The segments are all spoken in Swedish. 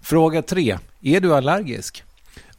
Fråga 3. Är du allergisk?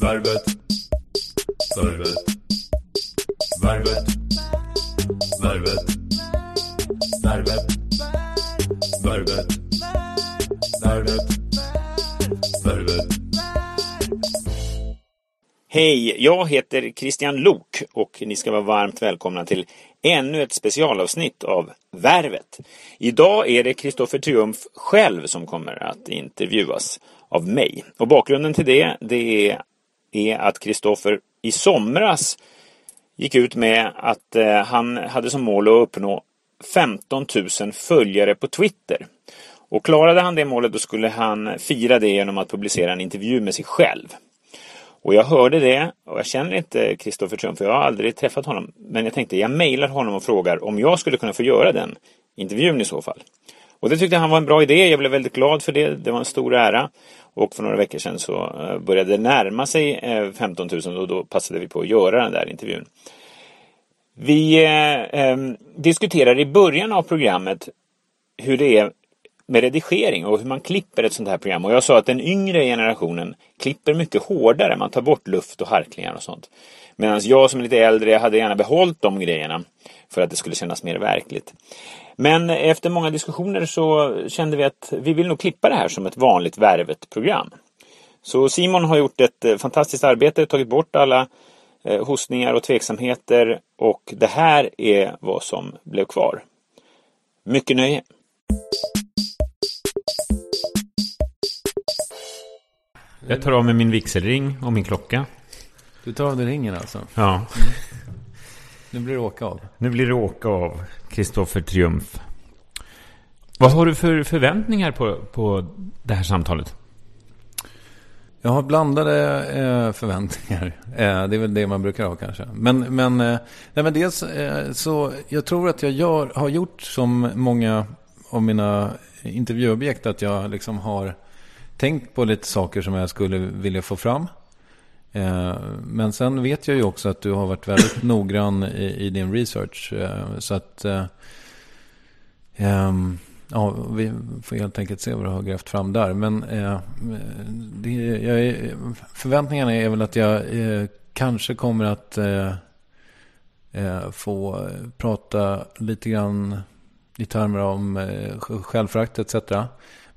Värvet. Värvet. Värvet. Värvet. Värvet. Värvet. Värvet. Värvet. Hej, jag heter Christian Lok och ni ska vara varmt välkomna till ännu ett specialavsnitt av Värvet. Idag är det Kristoffer Triumf själv som kommer att intervjuas av mig. Och bakgrunden till det, det är är att Kristoffer i somras gick ut med att eh, han hade som mål att uppnå 15 000 följare på Twitter. Och klarade han det målet då skulle han fira det genom att publicera en intervju med sig själv. Och jag hörde det och jag känner inte Kristoffer Trump för jag har aldrig träffat honom. Men jag tänkte jag mejlar honom och frågar om jag skulle kunna få göra den intervjun i så fall. Och det tyckte han var en bra idé. Jag blev väldigt glad för det. Det var en stor ära. Och för några veckor sedan så eh, började det närma sig eh, 15 000 och då passade vi på att göra den där intervjun. Vi eh, ehm, diskuterar i början av programmet hur det är med redigering och hur man klipper ett sånt här program. Och jag sa att den yngre generationen klipper mycket hårdare. Man tar bort luft och harklingar och sånt. Medan jag som är lite äldre hade gärna behållit de grejerna för att det skulle kännas mer verkligt. Men efter många diskussioner så kände vi att vi vill nog klippa det här som ett vanligt Värvet-program. Så Simon har gjort ett eh, fantastiskt arbete, tagit bort alla eh, hostningar och tveksamheter och det här är vad som blev kvar. Mycket nöje! Jag tar av mig min vigselring och min klocka. Du tar av dig ringen alltså? Ja. Nu blir det åka av. Nu blir det åka av. Kristoffer Triumf. Vad har du för förväntningar på, på det här samtalet? Jag har blandade eh, förväntningar. Eh, det är väl det man brukar ha kanske. Men, men, eh, nej, men dels eh, så jag tror att jag gör, har gjort som många av mina intervjuobjekt. Att jag liksom har tänkt på lite saker som jag skulle vilja få fram. Eh, men sen vet jag ju också att du har varit väldigt noggrann i, i din research. Eh, så att eh, ehm, ja, vi får helt enkelt se vad du har grävt fram där. Men eh, det, jag är, förväntningarna är väl att jag eh, kanske kommer att eh, eh få prata lite grann i termer om eh, självförakt etc.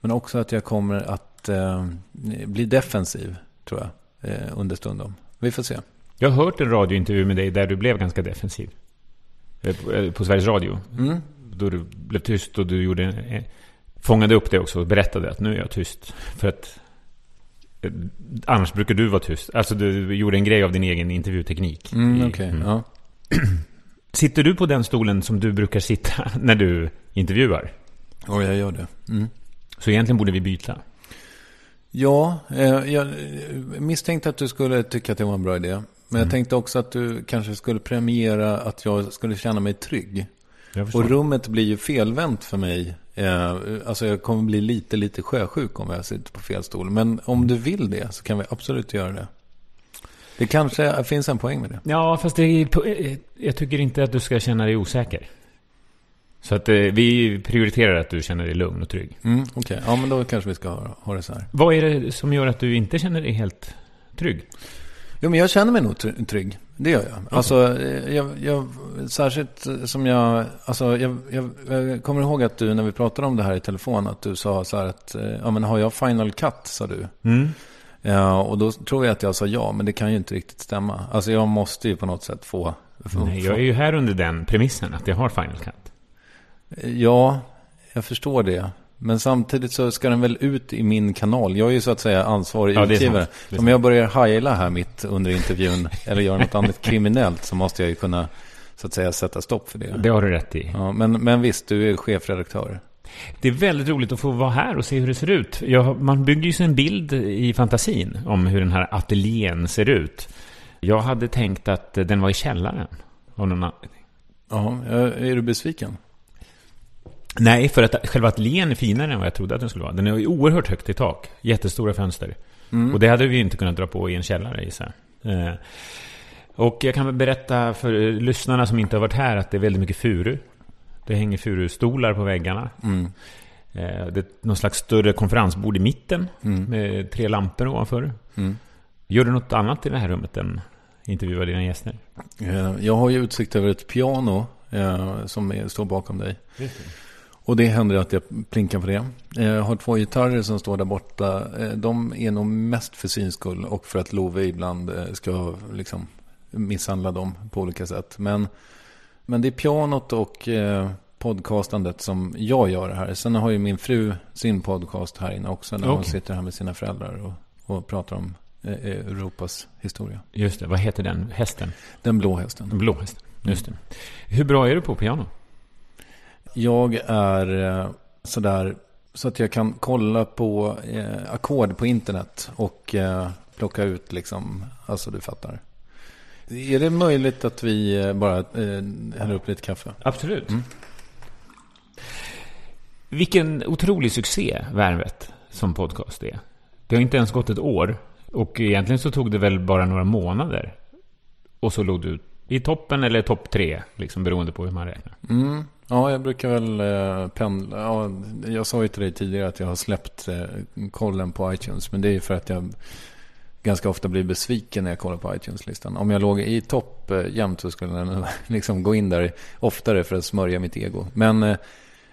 Men också att jag kommer att eh, bli defensiv, tror jag, eh, understundom. Vi får se. Jag har hört en radiointervju med dig där du blev ganska defensiv. Eh, på, på Sveriges Radio. Mm. Då du blev tyst och du gjorde, eh, fångade upp det också och berättade att nu är jag tyst. För att eh, annars brukar du vara tyst. Alltså du gjorde en grej av din egen intervjuteknik. Mm, okay. mm. Ja. Sitter du på den stolen som du brukar sitta när du intervjuar? Ja, jag gör det. Mm. Så egentligen borde vi byta? Ja, eh, jag misstänkte att du skulle tycka att det var en bra idé. Men mm. jag tänkte också att du kanske skulle premiera att jag skulle känna mig trygg. Och rummet blir ju felvänt för mig. Eh, alltså jag kommer bli lite, lite sjösjuk om jag sitter på fel stol. Men om du vill det så kan vi absolut göra det. Det kanske finns en poäng med det. Ja, fast det är, eh, jag tycker inte att du ska känna dig osäker. Så att eh, vi prioriterar att du känner dig lugn och trygg. Mm, Okej, okay. ja men då kanske vi ska ha, ha det så här. Vad är det som gör att du inte känner dig helt trygg? Jo, men jag känner mig nog trygg. Det gör jag. Okay. Alltså, eh, jag, jag, särskilt som jag, alltså, jag, jag, jag, kommer ihåg att du, när vi pratade om det här i telefon, att du sa så här att, ja men har jag final cut, sa du. Mm. Ja, och då tror jag att jag sa ja, men det kan ju inte riktigt stämma. Alltså jag måste ju på något sätt få... få Nej, jag är ju här under den premissen att jag har Final Cut. Ja, jag förstår det. Men samtidigt så ska den väl ut i min kanal. Jag är ju så att säga ansvarig ja, utgivare. Om jag börjar hajla här mitt under intervjun eller göra något annat kriminellt så måste jag ju kunna så att säga sätta stopp för det. Det har du rätt i. Ja, men, men visst, du är chefredaktör. Det är väldigt roligt att få vara här och se hur det ser ut. Jag, man bygger ju sig en bild i fantasin om hur den här ateljén ser ut. Jag hade tänkt att den var i källaren. Av någon anledning. Ja, är du besviken? Nej, för att själva ateljén är finare än vad jag trodde att den skulle vara. Den är oerhört högt i tak. Jättestora fönster. Mm. Och det hade vi inte kunnat dra på i en källare, gissar eh, Och jag kan väl berätta för lyssnarna som inte har varit här att det är väldigt mycket furu. Det hänger furustolar på väggarna. Mm. Eh, det är någon slags större konferensbord i mitten mm. med tre lampor ovanför. Mm. Gör du något annat i det här rummet än intervjua dina gäster? Eh, jag har ju utsikt över ett piano eh, som står bakom dig. Och det händer att jag plinkar på det. Jag har två gitarrer som står där borta. De är nog mest för syns skull och för att Love ibland ska liksom misshandla dem på olika sätt. Men men det är pianot och eh, podcastandet som jag gör här. Sen har ju min fru sin podcast här inne också. När okay. hon sitter här med sina föräldrar och, och pratar om eh, eh, Europas historia. Just det. Vad heter den hästen? Den blå hästen. Den blå hästen. Just det. Hur bra är du på piano? Jag är eh, sådär så att jag kan kolla på eh, ackord på internet och eh, plocka ut liksom, alltså du fattar. Är det möjligt att vi eh, bara eh, häller upp lite kaffe? Absolut. Mm. Vilken otrolig succé Värvet som podcast är. Det har inte ens gått ett år. Och egentligen så tog det väl bara några månader. Och så låg du i toppen eller topp tre, liksom beroende på hur man räknar. Mm. Ja, jag brukar väl eh, pendla. Ja, jag sa ju till dig tidigare att jag har släppt eh, kollen på iTunes. Men det är ju för att jag ganska ofta blir besviken när jag kollar på iTunes-listan. Om jag låg i topp eh, jämt så skulle den liksom gå in där oftare för att smörja mitt ego. Men eh,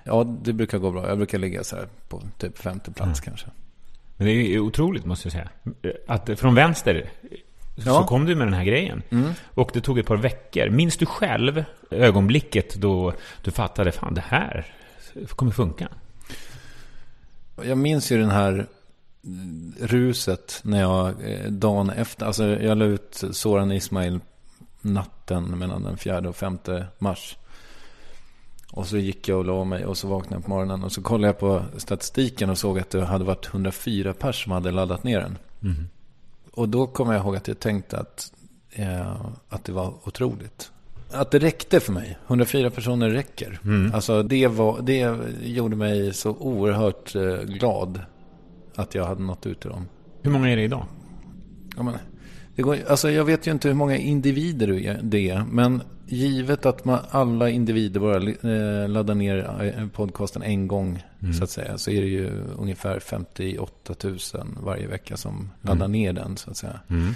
ja, det brukar gå bra. Jag brukar ligga så här på typ femte plats mm. kanske. Men det är otroligt måste jag säga. Att från vänster så ja. kom du med den här grejen. Mm. Och det tog ett par veckor. Minns du själv ögonblicket då du fattade, fan det här kommer funka? Jag minns ju den här ruset när jag eh, dagen efter, alltså jag la ut Soran Ismail natten mellan den 4 och 5 mars. Och så gick jag och la mig och så vaknade jag på morgonen och så kollade jag på statistiken och såg att det hade varit 104 pers som hade laddat ner den. Mm. Och då kommer jag ihåg att jag tänkte att, eh, att det var otroligt. Att det räckte för mig. 104 personer räcker. Mm. Alltså det, var, det gjorde mig så oerhört eh, glad att jag hade nått ut till dem. Hur många är det idag? Ja, men, det går, alltså jag vet ju inte hur många individer det är. Men givet att man, alla individer bara eh, laddar ner eh, podcasten en gång. Mm. Så att säga. Så är det ju ungefär 58 000 varje vecka som laddar ner den. Så att säga. Mm.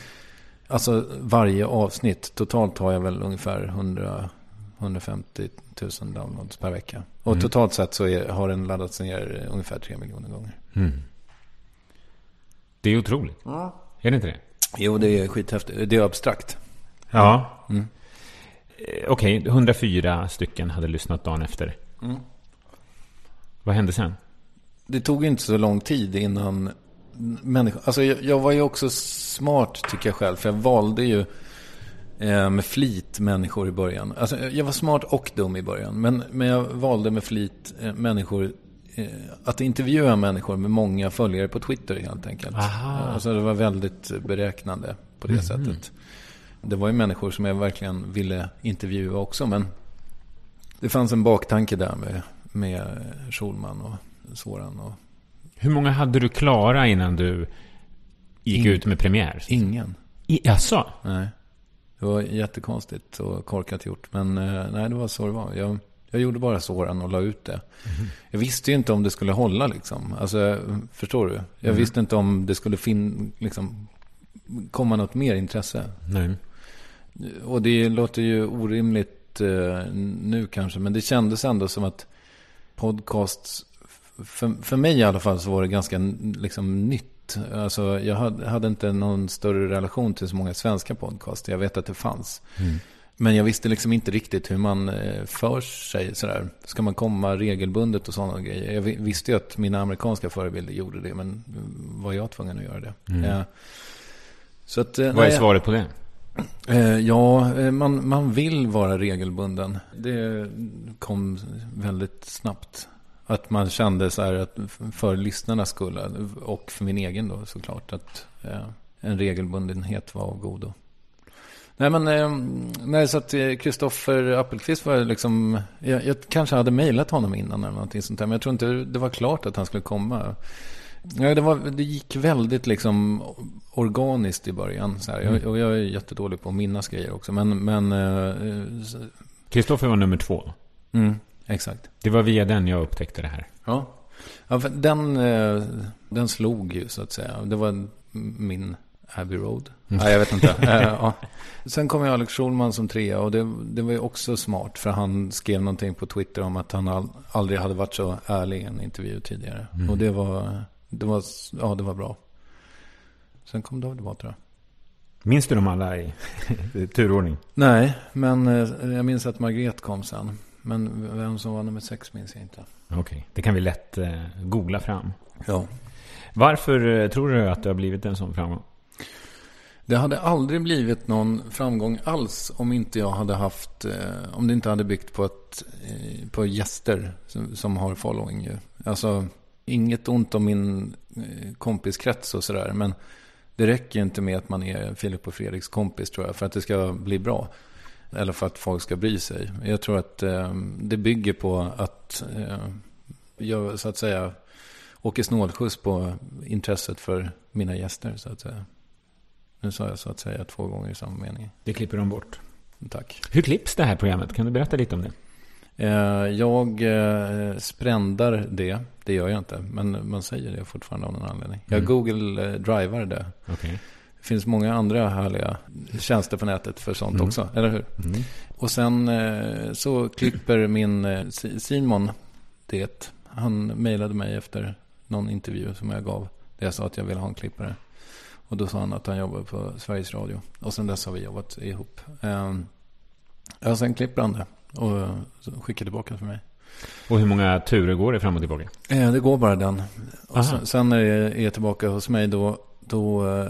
Alltså varje avsnitt. Totalt har jag väl ungefär 100, 150 000 downloads per vecka. Och Mm. totalt sett så är, har den laddats ner ungefär 3 miljoner gånger. Mm. Det är otroligt. Är det inte det? Jo, det är skithäftigt. Det är abstrakt. Ja. Mm. Eh, Okej, 104 stycken hade lyssnat dagen efter. Mm. Vad hände sen? Det tog inte så lång tid innan människor... Alltså jag, jag var ju också smart tycker jag själv. För jag valde ju eh, med flit människor i början. Alltså jag var smart och dum i början. Men, men jag valde med flit eh, människor... Eh, att intervjua människor med många följare på Twitter helt enkelt. Aha. Alltså det var väldigt beräknande på det sättet. Det var ju människor som jag verkligen ville intervjua också. Men det fanns en baktanke där med, med Schulman och Soran och Hur många hade du klara innan du gick Ing- ut med premiär? ingen. I, jaså? Nej. Det var jättekonstigt och korkat gjort. Men eh, nej, det var så det var. Jag, jag gjorde bara Soran och la ut det. Jag visste ju inte om det skulle hålla liksom. Alltså, förstår du? Jag visste inte om det skulle fin, liksom, komma något mer intresse. Nej. Och det låter ju orimligt eh, nu kanske. Men det kändes ändå som att podcasts, för, för mig i alla fall så var det ganska liksom nytt. Alltså jag hade, hade inte någon större relation till så många svenska podcast. Jag vet att det fanns. Men jag visste liksom inte riktigt hur man eh, för sig sådär. Ska man komma regelbundet och sådana grejer. Jag vi- visste ju att mina amerikanska förebilder gjorde det. Men mm, var jag tvungen att göra det? Eh, så att, eh, Vad är nej, svaret på det? Eh, ja, eh, man, man vill vara regelbunden. Det kom väldigt snabbt. Att man kände så här att för lyssnarnas skull eh, och för min egen då såklart att en regelbundenhet var av godo. Nej men, nej så att Kristoffer Appelqvist var liksom, jag, jag kanske hade mejlat honom innan eller någonting sånt där. Men jag tror inte det var klart att han skulle komma. Ja, det, var, det gick väldigt liksom organiskt i början. Så här. Jag, och jag är jättedålig på att minnas grejer också. Men, eh, Kristoffer var nummer två. mm, exakt. Det var via den jag upptäckte det här. Ja. ja den, eh, den slog ju så att säga. Det var min Abbey Road. Nej, jag vet inte. Eh, ja. Sen kom ju Alex Schulman som trea och det, det var ju också smart. För han skrev någonting på Twitter om att han aldrig hade varit så ärlig i en intervju tidigare. Och det var, det var, ja det var bra. Sen kom David Batra. Minns du dem alla i turordning? Nej, men eh, jag minns att Margret kom sen. Men vem som var nummer sex minns jag inte. Okej, det kan vi lätt eh, googla fram. Ja. Varför eh, tror du att det har blivit en sån framgång? Det hade aldrig blivit någon framgång alls om inte jag hade haft, om det inte hade byggt på, ett, på gäster som, som har following ju. Alltså, inget ont om min eh, kompiskrets och sådär, men det räcker ju inte med att man är Filip och Fredriks kompis tror jag, för att det ska bli bra. Eller för att folk ska bry sig. Jag tror att eh, det bygger på att eh, jag så att säga åker snålskjuts på intresset för mina gäster så att säga. Nu sa jag så att säga två gånger i samma mening. Det klipper de bort. Tack. Hur klipps det här programmet? Kan du berätta lite om det? Eh, jag eh, sprändar det. Det gör jag inte. Men man säger det fortfarande av någon anledning. Jag Mm. Google eh, drivar det. Okej. Det finns många andra härliga tjänster på nätet för sånt Mm. också. Eller hur? Mm. Och sen så klipper min Si- Simon det. Han mejlade mig efter någon intervju som jag gav. Där jag sa att jag ville ha en klippare. Och då sa han att han jobbar på Sveriges Radio. Och sen dess har vi jobbat ihop. Eh, ja, sen klipper han det. Och eh, så skickar tillbaka för mig. Och hur många turer går det fram och tillbaka? Eh, det går bara den. Och sen, sen när jag är tillbaka hos mig då, då eh,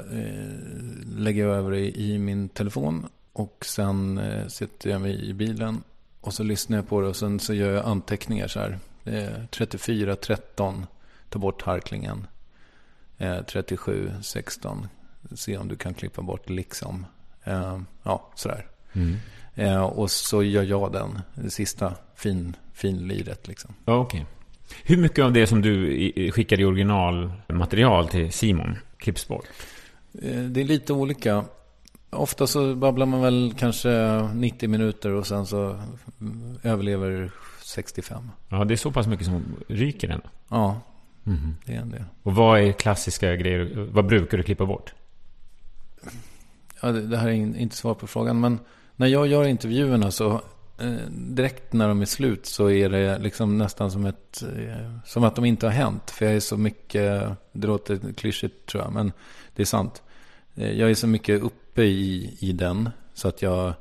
lägger jag över det i min telefon. Och sen eh, sitter jag mig i bilen. Och så lyssnar jag på det och sen så gör jag anteckningar så här. Eh, 34, 13, ta bort harklingen. Eh, 37, 16, se om du kan klippa bort liksom. Eh, ja, sådär. Mm. Eh, och så gör jag den, det sista fin, finliret liksom. Ja, okej. Hur mycket av det som du skickar i originalmaterial till Simon klipps bort? Eh, Det är lite olika. Ofta så babblar man väl kanske 90 minuter och sen så mm, överlever 65. Ja, det är så pass mycket som ryker ändå. Ja, Mhm. det är en del. Och vad är klassiska grejer? Vad brukar du klippa bort? Ja, det, det här är in, inte svar på frågan, men när jag gör intervjuerna så eh, direkt när de är slut så är det liksom nästan som ett eh, som att de inte har hänt. För jag är så mycket, det låter klyschigt tror jag, men det är sant. Eh, jag är så mycket uppe i, i den så att jag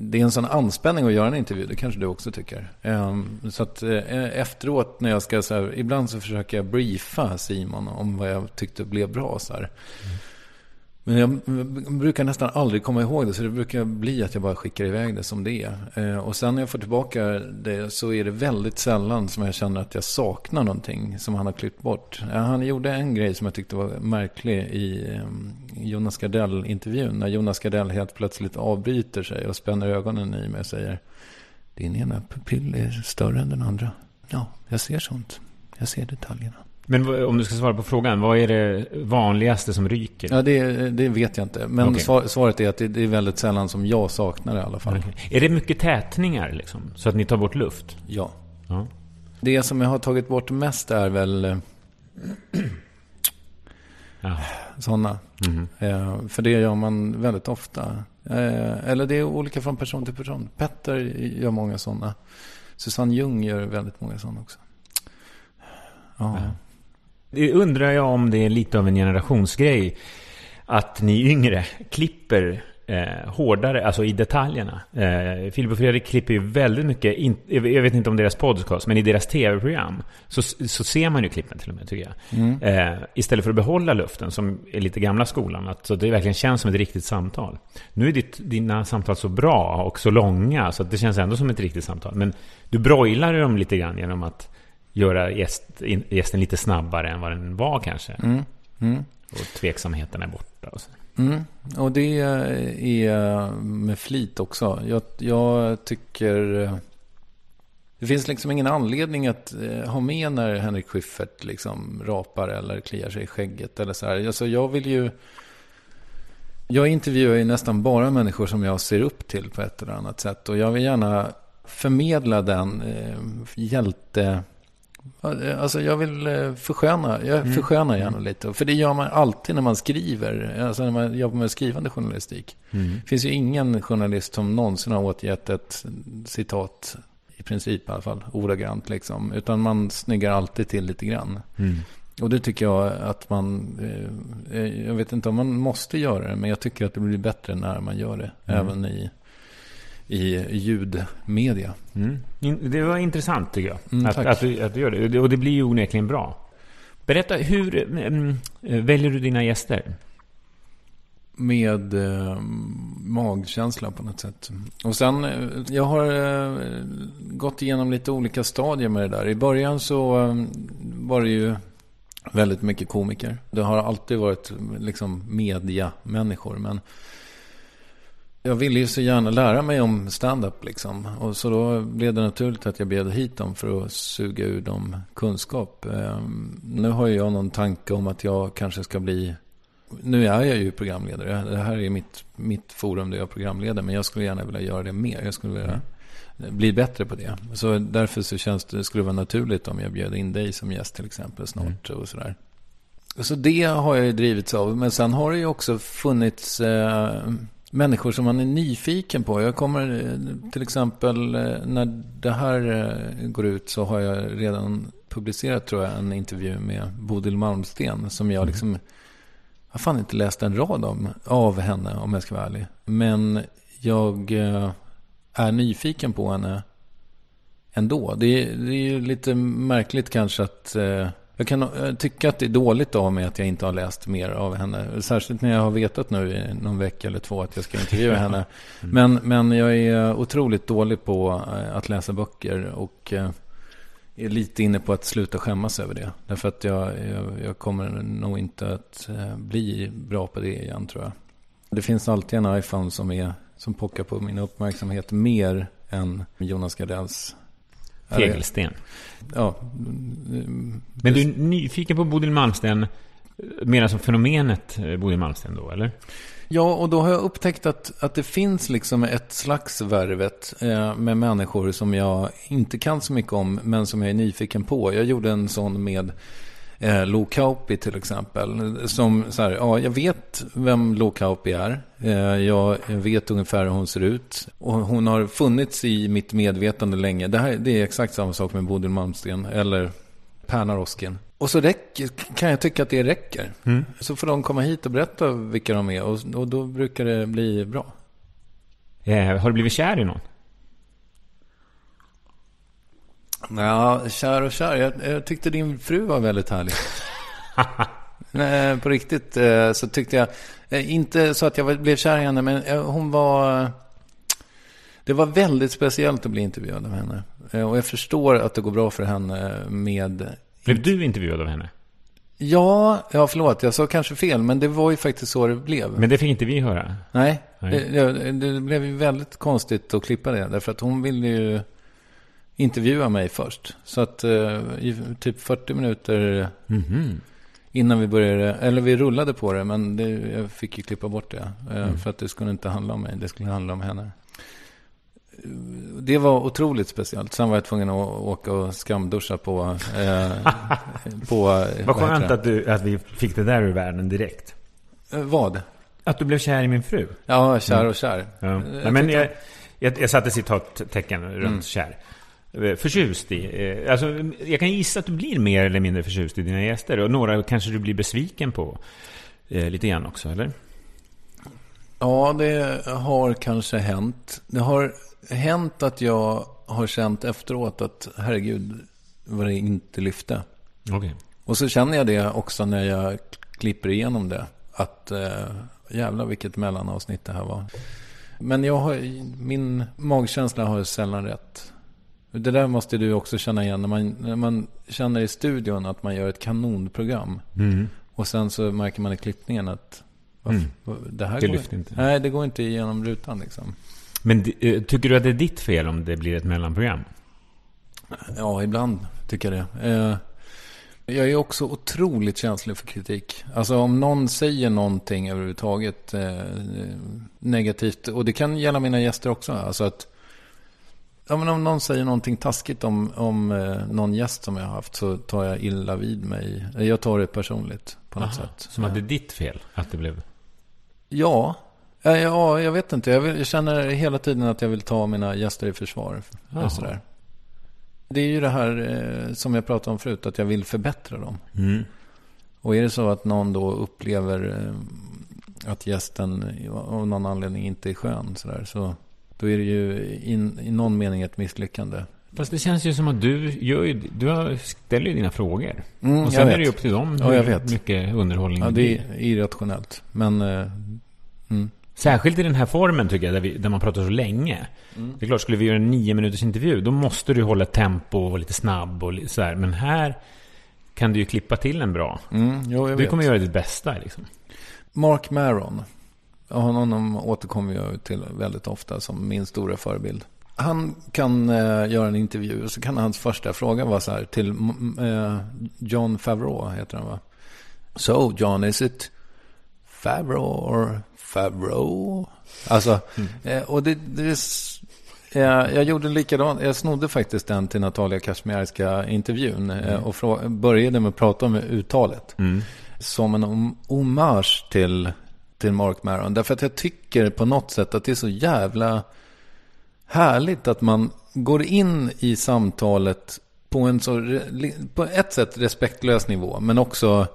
det är en sån anspänning att göra en intervju, det kanske du också tycker. Ehm, så att efteråt när jag ska så här, ibland så försöker jag briefa Simon om vad jag tyckte blev bra så här. Mm. Men jag brukar nästan aldrig komma ihåg det, så det brukar bli att jag bara skickar iväg det som det är. Eh, och sen när jag får tillbaka det så är det väldigt sällan som jag känner att jag saknar någonting som han har klippt bort. Eh, han gjorde en grej som jag tyckte var märklig i eh, Jonas Gardell-intervjun. När Jonas Gardell helt plötsligt avbryter sig och spänner ögonen i mig och säger Din ena pupill är större än den andra. Ja, jag ser sånt. Jag ser detaljerna. Men om du ska svara på frågan, vad är det vanligaste som ryker? Ja, det, det vet jag inte. Men svar, svaret är att det, det är väldigt sällan som jag saknar det i alla fall. Okej. Är det mycket tätningar liksom? Så att ni tar bort luft? Ja. Ja. Det som jag har tagit bort mest är väl eh, ja. sådana. Mhm. Eh, för det gör man väldigt ofta. Eh, eller det är olika från person till person. Petter gör många sådana. Susanne Ljung gör väldigt många sådana också. Ja. Det undrar jag om det är lite av en generationsgrej. Att ni yngre klipper eh, hårdare, alltså i detaljerna. Eh, Filip och Fredrik klipper ju väldigt mycket, in, jag vet inte om deras podcast, men i deras tv-program så, så ser man ju klippen till och med, tycker jag. Mm. Eh, istället för att behålla luften, som är lite gamla skolan. Att, så det verkligen känns som ett riktigt samtal. Nu är ditt, dina samtal så bra och så långa, så att det känns ändå som ett riktigt samtal. Men du broilar dem lite grann genom att göra gäst, gästen lite snabbare än vad den var kanske. Mm. Mm. Och tveksamheten är borta. Och. Mm. Och det är med flit också. Jag, jag tycker... Det finns liksom ingen anledning att eh, ha med när Henrik Schyffert liksom rapar eller kliar sig i skägget eller så här. Alltså jag vill ju... Jag intervjuar ju nästan bara människor som jag ser upp till på ett eller annat sätt. Och jag vill gärna förmedla den eh, hjälte... Alltså jag vill eh, försköna, jag förskönar gärna lite. För det gör man alltid när man skriver, alltså när man jobbar med skrivande journalistik. Mm. Det finns ju ingen journalist som någonsin har återgett ett citat, i princip i alla fall, ordagrant liksom. Utan man snyggar alltid till lite grann. Mm. Och det tycker jag att man, eh, jag vet inte om man måste göra det, men jag tycker att det blir bättre när man gör det. Mm. Även i, i ljudmedia. Mm. Det var intressant tycker jag. Mm, att, att, du, att du gör det. Och det blir ju onekligen bra. Berätta, hur mm, väljer du dina gäster? med eh, magkänsla på något sätt. Och sen, eh, jag har eh, gått igenom lite olika stadier med det där. I början så eh, var det ju väldigt mycket komiker. Det har alltid varit liksom mediamänniskor. Men jag ville ju så gärna lära mig om stand-up liksom. Och så då blev det naturligt att jag bjöd hit dem för att suga ur dem kunskap. Eh, nu har ju jag någon tanke om att jag kanske ska bli nu är jag ju programledare. Det här är mitt, mitt forum där jag programleder. Men jag skulle gärna vilja göra det mer. Jag skulle vilja bli bättre på det. Så därför så känns det, skulle det vara naturligt om jag bjöd in dig som gäst till exempel snart. Och sådär. Så det har jag ju drivits av. Men sen har det ju också funnits eh, människor som man är nyfiken på. Jag kommer eh, till exempel eh, när det här eh, går ut så har jag redan publicerat tror jag en intervju med Bodil Malmsten. Som jag liksom jag har fan inte läst en rad om, av henne om jag ska vara ärlig. Men jag är nyfiken på henne ändå. Det, är- det är ju lite märkligt kanske att eh, jag kan eh, tycka att det är dåligt av mig att jag inte har läst mer av henne. Särskilt när jag har vetat nu i någon vecka eller två att jag ska intervjua henne. Men, men jag är otroligt dålig på eh, att läsa böcker och eh, är lite inne på att sluta skämmas över det. Därför att jag, jag, jag kommer nog inte att eh, bli bra på det igen tror jag. Det finns alltid en iPhone som, är, som pockar på min uppmärksamhet mer än Jonas Gardells. Tegelsten. Ja. Men du är nyfiken på Bodil Malmsten mer som fenomenet eh, Bodil Malmsten då, eller? Ja, och då har jag upptäckt att, att det finns liksom ett slags värvet eh, med människor som jag inte kan så mycket om, men som jag är nyfiken på. Jag gjorde en sån med eh, Lo Kauppi till exempel. Som så här, ja, jag vet vem Lo Kauppi är. Eh, jag vet ungefär hur hon ser ut. Och hon har funnits i mitt medvetande länge. Det, här, det är exakt samma sak med Bodil Malmsten eller Perna Roskin. Och så räcker, kan jag tycka att det räcker. Mm. Så får de komma hit och berätta vilka de är och, och då brukar det bli bra. Eh, har du blivit kär i någon? Ja, kär och kär. Jag, jag tyckte din fru var väldigt härlig. Nej, på riktigt eh, så tyckte jag, eh, inte så att jag blev kär i henne, men eh, hon var... Det var väldigt speciellt att bli intervjuad av henne. Och jag förstår att det går bra för henne med... Blev du intervjuad av henne? Ja, ja förlåt, jag sa kanske fel, men det var ju faktiskt så det blev. Men det fick inte vi höra. Nej, Nej. Det, det, det blev ju väldigt konstigt att klippa det. Därför att hon ville ju intervjua mig först. Så att eh, i typ 40 minuter Mhm. innan vi började, eller vi rullade på det, men det, jag fick ju klippa bort det. eh, För att det skulle inte handla om mig, det skulle handla om henne. Det var otroligt speciellt. Sen var jag tvungen att åka och skamduscha på... Eh, på Vad skönt att, du, att vi fick det där ur världen direkt. Eh, Vad? Att du blev kär i min fru. Ja, kär och kär. Ja. Jag men jag, jag, jag satte citattecken runt kär. Eh, Förtjust i. eh, Alltså, jag kan gissa att du blir mer eller mindre förtjust i dina gäster. Och några kanske du blir besviken på. Eh, lite grann också, eller? Ja, det har kanske hänt. Det har hänt att jag har känt efteråt att herregud vad det inte lyfte. Okej. Och så känner jag det också när jag klipper igenom det. Att eh, jävlar vilket mellanavsnitt det här var. Men jag har, min magkänsla har sällan rätt. Det där måste du också känna igen när man, när man känner i studion att man gör ett kanonprogram. Mm. Och sen så märker man i klippningen att vad- Mm. det här Det går, lyfter inte. Nej, det går inte igenom rutan liksom. Men eh, tycker du att det är ditt fel om det blir ett mellanprogram? Ja, ibland tycker jag det. Eh, jag är också otroligt känslig för kritik. Alltså om någon säger någonting överhuvudtaget eh, negativt. Och det kan gälla mina gäster också. Alltså att ja, men om någon säger någonting taskigt om, om eh, någon gäst som jag har haft så tar jag illa vid mig. Jag tar det personligt på något Aha, sätt. Som att det är ditt fel att det blev... Ja. Ja, ja, jag vet inte. Jag, vill, jag känner hela tiden att jag vill ta mina gäster i försvar. Sådär. Det är ju det här eh, som jag pratade om förut, att jag vill förbättra dem. Mm. Och är det så att någon då upplever eh, att gästen av någon anledning inte är skön sådär, så då är det ju in, i någon mening ett misslyckande. Fast det känns ju som att du, gör ju, du ställer ju dina frågor. Mm, och sen är det ju vet. upp till dem Ja, hur jag vet. mycket underhållning Ja, det är irrationellt. Men eh, mm. Särskilt i den här formen tycker jag, där, vi, där man pratar så länge. Mm. Det är klart, skulle vi göra en nio minuters intervju, då måste du hålla tempo och vara lite snabb och sådär. Men här kan du ju klippa till en bra. Mm, jo, Du vet. kommer göra ditt bästa liksom. Mark Maron. Honom återkommer jag till väldigt ofta som min stora förebild. Han kan eh, göra en intervju och så kan hans första fråga vara så här till mm, eh, John Favreau heter han va? So John, is it Favreau or Favreau? Alltså, eh, och det, det är, jag gjorde likadant. Jag snodde faktiskt den till Natalia Kashmierska intervjun eh, och frå- började med att prata om uttalet som en hom- hommage till, till Mark Maron. Därför att jag tycker på något sätt att det är så jävla härligt att man går in i samtalet på en så, på ett sätt respektlös nivå, men också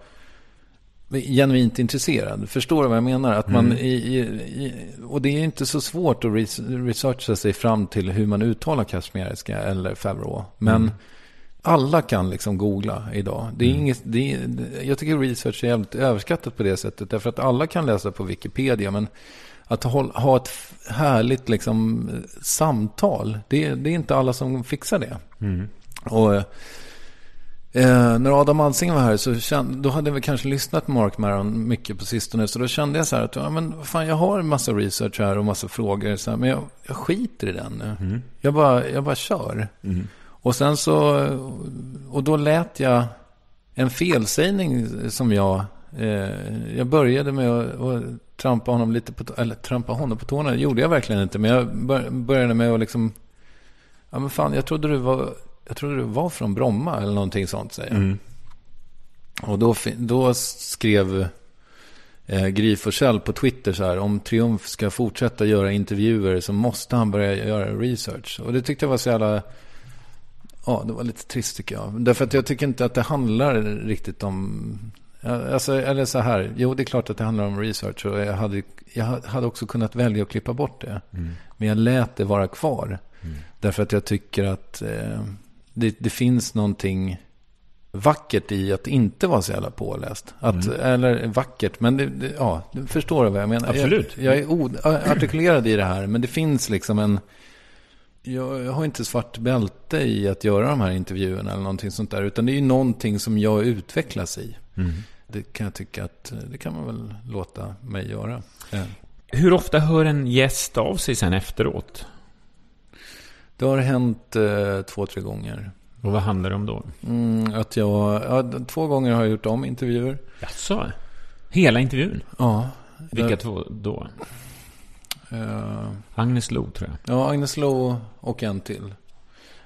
genuint intresserad. Förstår du vad jag menar? Att man i, i, i, och det är inte så svårt att res- researcha sig fram till hur man uttalar kashmiriska eller Favreau. Men alla kan liksom googla idag. Det är inget, det är, jag tycker research är jävligt överskattat på det sättet. Därför att alla kan läsa på Wikipedia. Men att ha, ha ett härligt liksom, samtal, det, det är inte alla som fixar det. Och eh, när Adam Alsing var här så kände, då hade vi kanske lyssnat på Mark Maron mycket på sistone. Så då kände jag så här att ja, men fan, jag har en massa research här och massa frågor. Så här, men jag, jag skiter i den nu. Jag, bara, jag bara kör. Och sen så, och då lät jag en felsägning som jag, eh, jag började med att, att trampa honom lite på, eller trampa honom på tårna, det gjorde jag verkligen inte. Men jag bör, började med att liksom, ja men fan, jag trodde du var, jag trodde du var från Bromma eller någonting sånt säger jag. Mm. Och då, då skrev eh, Gry Forssell på Twitter så här. Om Triumf ska fortsätta göra intervjuer så måste han börja göra research. Och det tyckte jag var så jävla... Ja, det var lite trist tycker jag. Därför att jag tycker inte att det handlar riktigt om... Alltså, eller så här. Jo, det är klart att det handlar om research. Och jag hade, jag hade också kunnat välja att klippa bort det. Men jag lät det vara kvar. Därför att jag tycker att eh, det, det finns någonting vackert i att inte vara så jävla påläst. Att, Eller vackert, men det, det, ja, du förstår vad jag menar. Absolut. Jag, jag är oartikulerad i det här, men det finns liksom en... Jag, har inte svart bälte i att göra de här intervjuerna eller någonting sånt där. Utan det är ju någonting som jag utvecklas i. Det kan jag tycka att eh, det kan man väl låta mig göra. Eh, Hur ofta hör en gäst av sig sen efteråt? Det har hänt eh, två, tre gånger. Och vad handlar det om då? Mm, att jag, ja, två gånger har jag gjort om intervjuer. Jaså? Hela intervjun? Ja. Vilka Jag- två då? Eh, Agnes Lo, tror jag. Ja, Agnes Lo och en till.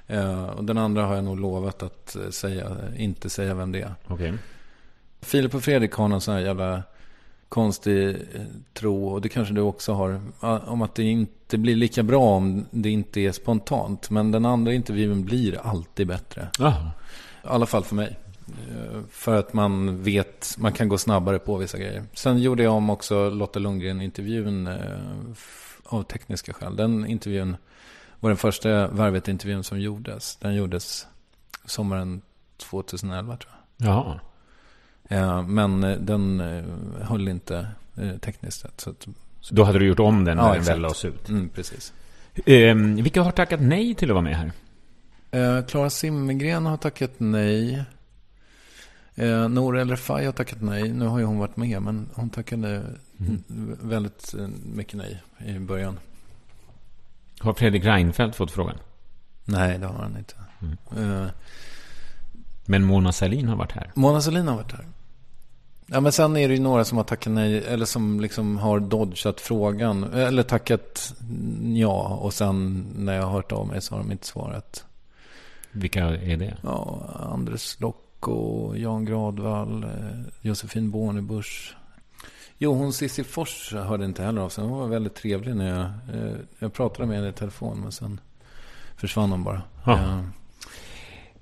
Eh, och den andra har jag nog lovat att säga, inte säga vem det är. Okej. Filip och Fredrik har någon sån här jävla konstig eh, tro, och det kanske du också har, om att det inte blir lika bra om det inte är spontant. Men den andra intervjun blir alltid bättre. Jaha. I alla fall för mig. Eh, För att man vet, man kan gå snabbare på vissa grejer. Sen gjorde jag om också Lotta Lundgren-intervjun eh, av tekniska skäl. Den intervjun var den första Värvet-intervjun som gjordes. Den gjordes sommaren 2011 tror jag. Jaha. Eh, Men eh, den eh, höll inte eh, tekniskt sett. Så att, Så då hade du gjort om den när Ja, den väl lades ut. mm, precis. Ehm, vilka har tackat nej till att vara med här? Eh, Klara Simmergren har tackat nej. Eh, Nour El Refai har tackat nej. Nu har ju hon varit med, men hon tackade Mm. väldigt eh, mycket nej i början. Har Fredrik Reinfeldt fått frågan? Nej, det har han inte. Mm. Eh, Men Mona Sahlin har varit här. Mona Sahlin har varit här. Ja, men sen är det ju några som har tackat nej, eller som liksom har dodgat frågan. Eller tackat ja, och sen när jag har hört av mig så har de inte svarat. Vilka är det? Ja, Anders Locko, Jan Gradvall, eh, Josefin Bornebusch. Jo, hon Cissi Fors hörde inte heller av sig. Hon var väldigt trevlig när jag, eh, jag pratade med henne i telefon. Men sen försvann hon bara. Ja. Eh,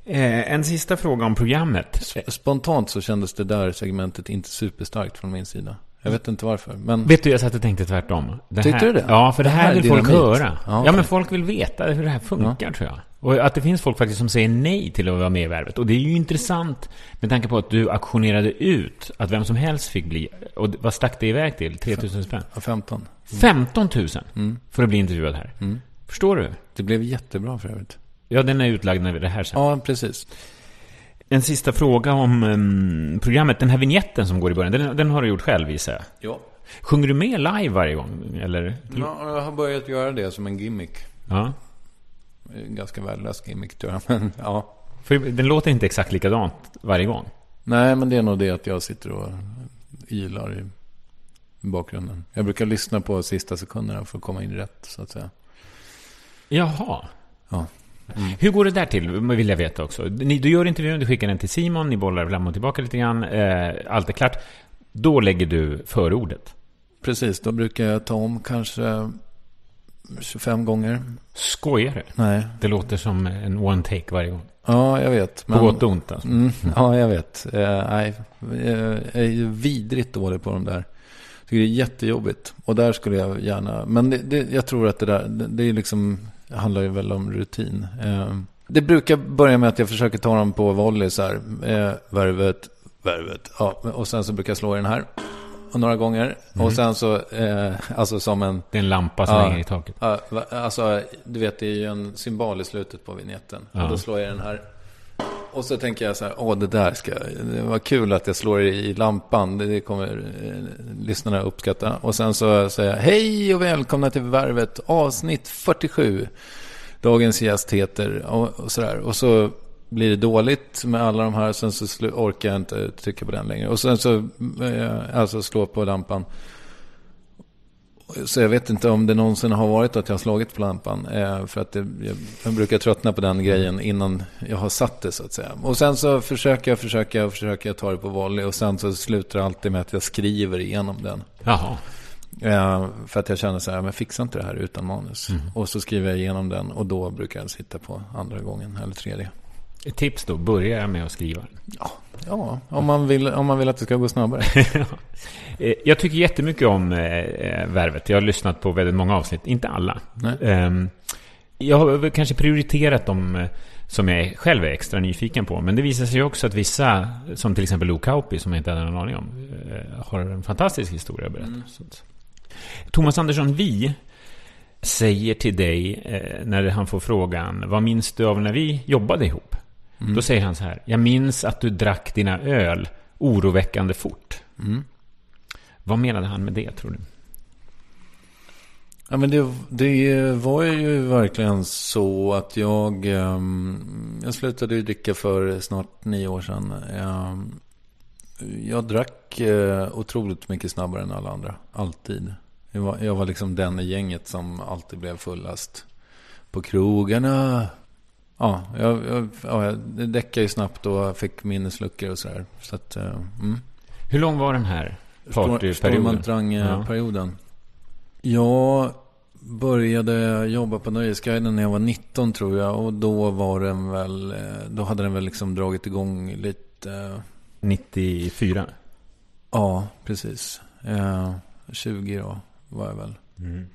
Eh, en sista fråga om programmet. Spontant så kändes det där segmentet inte superstarkt från min sida. Jag vet inte varför. Men Vet du, jag satt och tänkte tvärtom. Det Tyckte här, du det? Ja, för det Det här, här är vill folk höra. Ja, Ja, okej. men folk vill veta hur det här funkar, tror jag. Och att det finns folk faktiskt som säger nej till att vara med i Värvet. Och det är ju intressant med tanke på att du auktionerade ut att vem som helst fick bli. Och vad stack det iväg till? 3000 spänn? ja, 15. 15 000 Mm. för att bli intervjuad här. Mm. Förstår du? Det blev jättebra för övrigt. Ja, den är utlagd när det här sen. Ja, precis. En sista fråga om ehm, programmet. Den här vignetten som går i början, den, den har du gjort själv gissar jag. Ja. Sjunger du med live varje gång? Eller? ja. Jag har börjat göra det som en gimmick. Ja. En Ganska värdelös gimmick tror jag. Men ja. För den låter inte exakt likadant varje gång. Nej, men det är nog det att jag sitter och ylar i bakgrunden. Jag brukar lyssna på sista sekunderna för att komma in rätt, så att säga. Jaha. Ja. Hur går det där till, vill jag veta också. Ni, du gör intervjun, du skickar den till Simon, ni bollar fram och tillbaka lite grann. Eh, allt är klart. Då lägger du förordet. Precis, då brukar jag ta om kanske 25 gånger. Skojar du? Nej. Det låter som en one take varje gång. Ja, jag vet. På gott och ont alltså. Mm, ja, jag vet. Eh, nej, eh, jag är ju vidrigt dålig på de där. Jag tycker det är jättejobbigt. Och där skulle jag gärna... Men det, det, jag tror att det där, det, det är liksom, handlar ju väl om rutin. Eh, det brukar börja med att jag försöker ta dem på volley så här. Eh, värvet, värvet. Ja, och sen så brukar jag slå i den här. Några gånger. Och sen så, eh, alltså som en... Det är en lampa som Ja. hänger i taket. Ja, alltså, du vet, det är ju en symbol i slutet på vignetten. Ja. Och då slår jag den här. Och så tänker jag så här, åh det där ska, det var kul att jag slår i lampan. Det, det kommer eh, lyssnarna uppskatta. Och sen så säger jag, hej och välkomna till Värvet avsnitt 47. dagens gäst heter och, och sådär. Och så blir det dåligt med alla de här. Sen så orkar jag inte trycka på den längre. Och sen så, eh, alltså slå på lampan. Så jag vet inte om det någonsin har varit att jag har slagit på lampan. Eh, för att det, jag, jag, brukar tröttna på den grejen innan jag har satt det så att säga. Och sen så försöker jag, försöker jag, försöker jag ta det på volley. Och sen så slutar det alltid med att jag skriver igenom den. Jaha. Eh, för att jag känner så här, men fixa inte det här utan manus. Mm. Och så skriver jag igenom den och då brukar jag sitta på andra gången eller tredje. Ett tips då, börja med att skriva. Ja, ja om, man vill, om man vill att det ska gå snabbare. Eh, jag tycker jättemycket om eh, Värvet. Jag har lyssnat på väldigt många avsnitt, inte alla. Eh, jag har kanske prioriterat dem eh, som jag själv är extra nyfiken på. Men det visar sig också att vissa, som till exempel Luke Kauppi, som jag inte hade någon aning om, eh, har en fantastisk historia att berätta. Mm. Thomas Andersson, vi säger till dig eh, när han får frågan, vad minns du av när vi jobbade ihop? Mm. Då säger han så här, jag minns att du drack dina öl oroväckande fort. Mm. Vad menade han med det, tror du? Ja, men det, det var ju verkligen så att jag... Um, jag slutade ju dricka för snart nio år sedan. Um, jag drack uh, otroligt mycket snabbare än alla andra. Alltid. Jag var, jag var liksom den i gänget som alltid blev fullast. På krogarna. Ja, jag, jag, ja, jag däckade ju snabbt och fick minnesluckor och sådär. Så att, uh, mm. Hur lång var den här partyperioden? Stormantrang-perioden. Ja. Jag började jobba på Nöjesguiden när jag var 19 tror jag. Och då var den väl, eh, då hade den väl liksom dragit igång lite. 94? Ja, precis. 20 då var jag väl. Mm.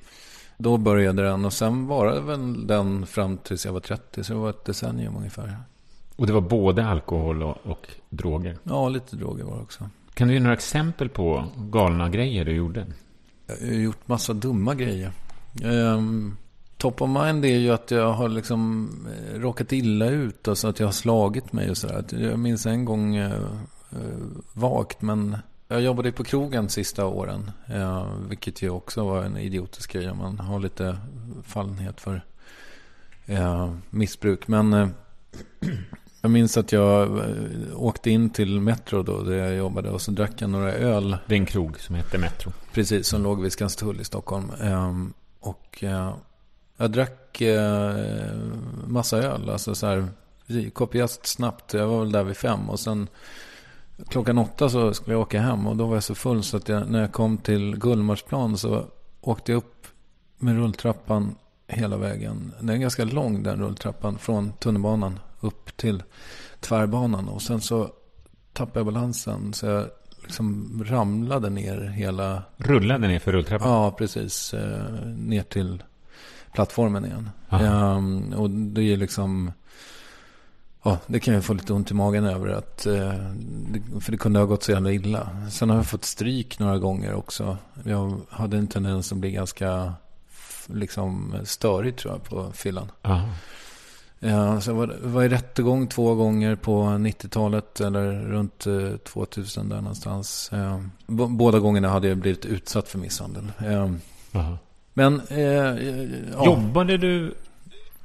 Då började den och sen var det väl den fram tills jag var 30. Så det var ett decennium ungefär. Och det var både alkohol och, och droger? Ja, lite droger var det också. Kan du ge några exempel på galna grejer du gjorde? Jag har gjort massa dumma grejer. Um, top of mind är ju att jag har liksom eh, råkat illa ut. Alltså att jag har slagit mig och sådär. Jag minns en gång uh, uh, vagt men jag jobbade på krogen sista åren. Uh, vilket ju också var en idiotisk grej om man har lite fallenhet för uh, missbruk. Men jag minns att jag eh, åkte in till Metro då, där jag jobbade. Och så drack jag några öl. Det är en krog som heter Metro. Precis, som låg vid Skanstull i Stockholm. Um, och jag drack massa öl. Alltså så här, kopiöst snabbt. Jag var väl där vid fem. Och sen klockan åtta så skulle jag åka hem. Och då var jag så full så att jag, när jag kom till Gullmarsplan så åkte jag upp med rulltrappan hela vägen. Den är ganska lång den rulltrappan från tunnelbanan upp till tvärbanan. Och sen så tappade jag balansen. Så jag liksom ramlade ner hela... Rullade ner för rulltrappan? Ja, precis. Eh, ner till plattformen igen. Um, och det är liksom... Ja, det kan jag få lite ont i magen över. Att, eh, för det kunde ha gått så jävla illa. Sen har jag fått stryk några gånger också. Jag hade en tendens att bli ganska liksom störig tror jag på fyllan. Aha. Ja, så jag var, var i rättegång två gånger på 90-talet eller runt 2000 där någonstans. båda gångerna hade jag blivit utsatt för misshandel. Aha. Men... Eh, ja. Jobbade du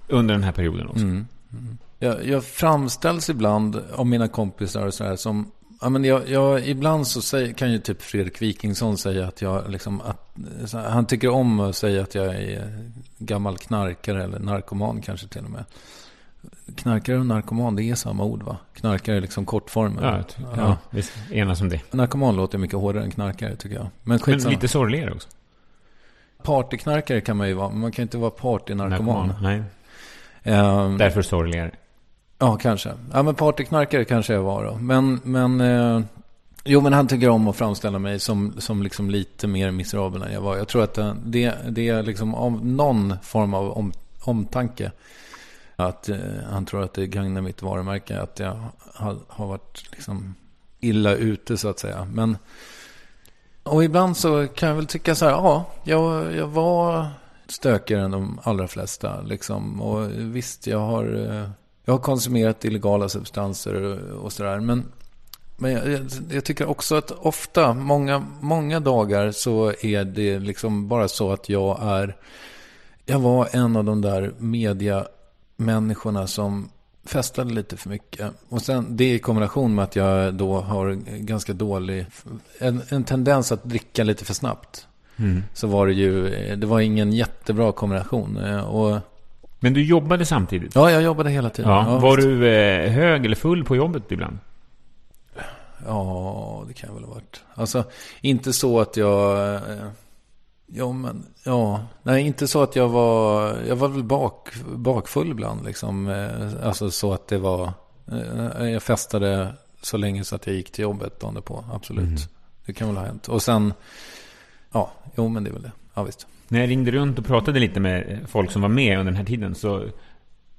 under den här perioden också? Mm. Mm. Jag, jag framställs ibland av mina kompisar och så här som Ja, men jag, jag, ibland så säger, kan ju typ Fredrik Wikingsson säga att jag liksom, att, han tycker om att säga att jag är gammal knarkare eller narkoman kanske till och med. Knarkare och narkoman, det är samma ord va? Knarkare är liksom kortformen. Ja, ja, ja. vi enas om det. Narkoman låter mycket hårdare än knarkare tycker jag. Men, men lite sorgligare också. Partyknarkare kan man ju vara, men man kan inte vara partynarkoman. Nej. Um, Därför sorgligare. Ja, kanske. Ja, men partyknarkare kanske jag var då. Men, men eh, jo, men han tycker om att framställa mig som, som liksom lite mer miserabel än jag var. Jag tror att eh, det, det är liksom av någon form av om, omtanke. Att eh, han tror att det gagnar mitt varumärke. Att jag har, har varit liksom illa ute så att säga. Men, och ibland så kan jag väl tycka så här. Ja, jag, jag var stökigare än de allra flesta. Liksom. Och visst, jag har... Eh, jag har konsumerat illegala substanser och sådär. Men, men jag, jag, tycker också att ofta, många, många dagar så är det liksom bara så att jag är... Jag var en av de där media människorna som festade lite för mycket. Och sen det i kombination med att jag då har ganska dålig, en, en tendens att dricka lite för snabbt. Mm. Så var det ju, det var ingen jättebra kombination. Och Men du jobbade samtidigt? ja, jag jobbade hela tiden. Ja. Var visst. du eh, hög eller full på jobbet ibland? Ja, det kan jag väl ha varit. Alltså, inte så att jag... eh, Ja, men... Ja. Nej, inte så att jag var... Jag var väl bak, bakfull ibland, liksom. Eh, Alltså så att det var... Jag festade så länge så att jag gick till jobbet dagen på. Absolut. Mhm. Det kan väl ha hänt. Och sen... Ja, jo, men det är väl det. Ja, visst. När jag ringde runt och pratade lite med folk som var med under den här tiden så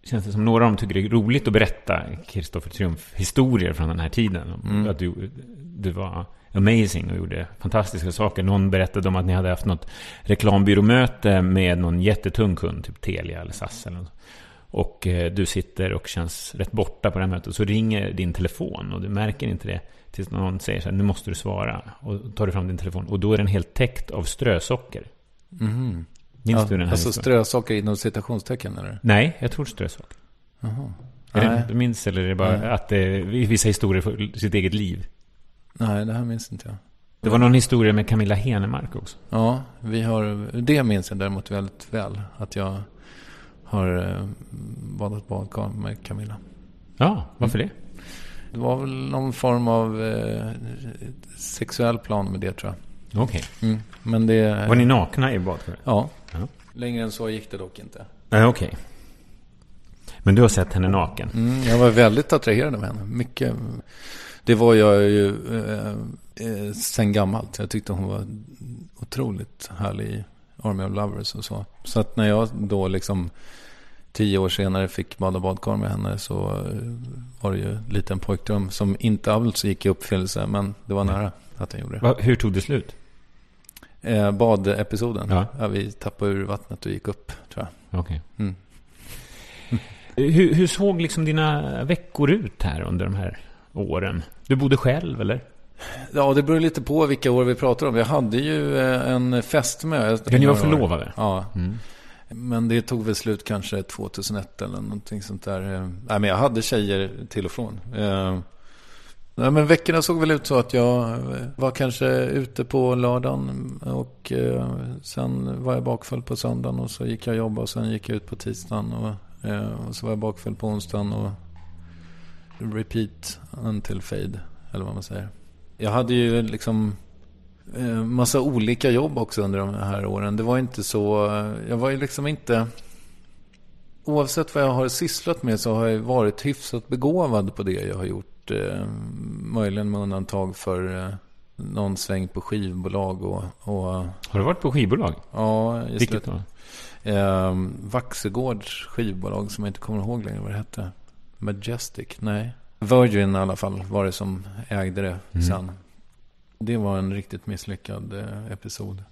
känns det som några av dem tycker det är roligt att berätta Kristoffer Triumf-historier från den här tiden. Mm. Att du, du var amazing och gjorde fantastiska saker. Någon berättade om att ni hade haft något reklambyråmöte med någon jättetung kund, typ Telia eller SAS eller något. Och eh, du sitter och känns rätt borta på det här mötet. Så ringer din telefon och du märker inte det. Tills någon säger så här, nu måste du svara. Och tar du fram din telefon. Och då är den helt täckt av strösocker. Mhm. Minns ja, du den här Alltså strösocker inom citationstecken, eller? Nej, jag tror strösocker. Jaha. Är det Nej. något du minns eller är det bara Nej. att eh, vissa historier för sitt eget liv? Nej, det här minns inte jag. Det var någon historia med Camilla Henemark också. Ja, vi har, det minns jag däremot väldigt väl. Att jag har eh, badat badkar med Camilla. Ja, varför det? Det var väl någon form av eh, sexuell plan med det tror jag. Okej. Mm. Men det... Var ni nakna i badkaret? Ja. Ja. Längre än så gick det dock inte. Nej, okej. Men du har sett henne naken? Mm, jag var väldigt attraherad av henne. Mycket. Det var jag ju eh, eh, sen gammalt. Jag tyckte hon var otroligt härlig i Army of Lovers och så. Så att när jag då liksom tio år senare fick bada badkar med henne så eh, var det ju en pojkdröm som inte alls gick i uppfyllelse. Men det var nära att jag gjorde det. Hur tog det slut? Eh, badepisoden. Ja. Ja. vi tappade ur vattnet och gick upp tror jag. Okej. Mm. Hur, hur såg liksom dina veckor ut här under de här åren? Du bodde själv eller? Ja, det beror lite på vilka år vi pratar om. Jag hade ju eh, en fästmö. Ja, ni var förlovade? Ja, Mm men det tog väl slut kanske 2001 eller någonting sånt där. Eh, nej, men jag hade tjejer till och från. Eh, nej, men veckorna såg väl ut så att jag eh, var kanske ute på lördagen och sen var jag bakfull på söndagen och så gick jag jobba och sen gick jag ut på tisdagen och, och så var jag bakfull på onsdagen och repeat until fade, eller vad man säger. Jag hade ju liksom massa olika jobb också under de här åren. Det var inte så, jag var ju liksom inte, oavsett vad jag har sysslat med så har jag varit hyfsat begåvad på det jag har gjort. Eh, möjligen med undantag för eh, någon sväng på skivbolag och, och Har du varit på skivbolag? ja, just Vilket det. då? Eh, Vaxegårds skivbolag som jag inte kommer ihåg längre vad det hette. Majestic? Nej. Virgin i alla fall var det som ägde det Mm. sen. Det var en riktigt misslyckad eh, episod.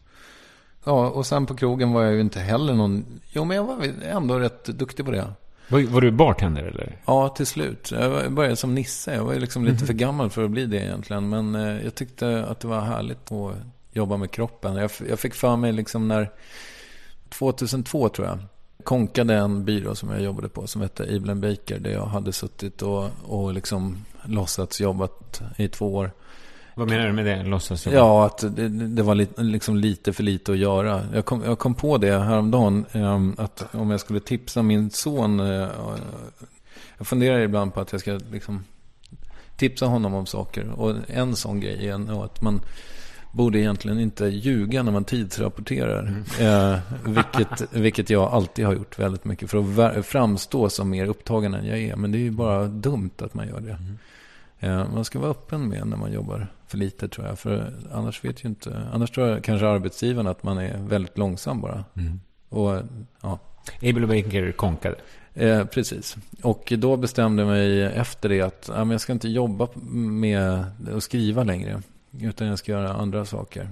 Ja, och sen på krogen var jag ju inte heller någon... Jo, men jag var ändå rätt duktig på det. Var, var du bartender eller? Ja, till slut. Jag började som Nisse. Jag var ju liksom lite Mhm. för gammal för att bli det egentligen. Men eh, jag tyckte att det var härligt att jobba med kroppen. Jag, jag fick för mig liksom när 2002 tror jag. Konkade en byrå som jag jobbade på som hette Evelyn Baker. Där jag hade suttit och, och liksom låtsats jobbat i två år. Vad menar du med det? Låtsas? Ja, att det, det var lite, liksom lite för lite att göra. Jag kom, jag kom på det häromdagen. Eh, att om jag skulle tipsa min son. Eh, jag funderar ibland på att jag ska liksom tipsa honom om saker. Och en sån grej är att man borde egentligen inte ljuga när man tidsrapporterar. Eh, vilket, vilket jag alltid har gjort väldigt mycket för att framstå som mer upptagen än jag är. Men det är ju bara dumt att man gör det. Eh, man ska vara öppen med när man jobbar för lite tror jag. För annars vet ju inte, annars tror jag kanske arbetsgivaren att man är väldigt långsam bara. Mm. Och ja, Abel Baker konkade. Eh, precis. Och då bestämde jag mig efter det att ja, men jag ska inte jobba med att skriva längre. Utan jag ska göra andra saker.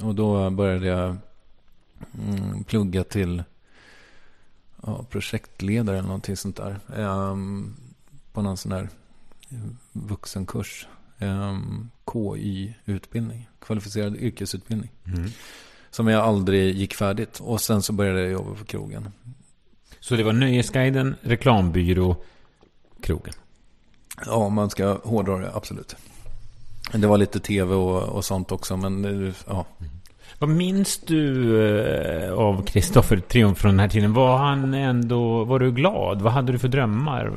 Och då började jag mm, plugga till ja, projektledare eller någonting sånt där. Ehm, på någon sån där vuxenkurs. Ehm, KY-utbildning. Kvalificerad yrkesutbildning. Mm. Som jag aldrig gick färdigt. Och sen så började jag jobba på krogen. Så det var Nöjesguiden, reklambyrå, krogen. Ja, man ska hårdra det, absolut. Det var lite tv och, och sånt också, men det- ja. Vad minns du eh, av Kristoffer Triumf från den här tiden? Var han ändå... Var du glad? Vad hade du för drömmar?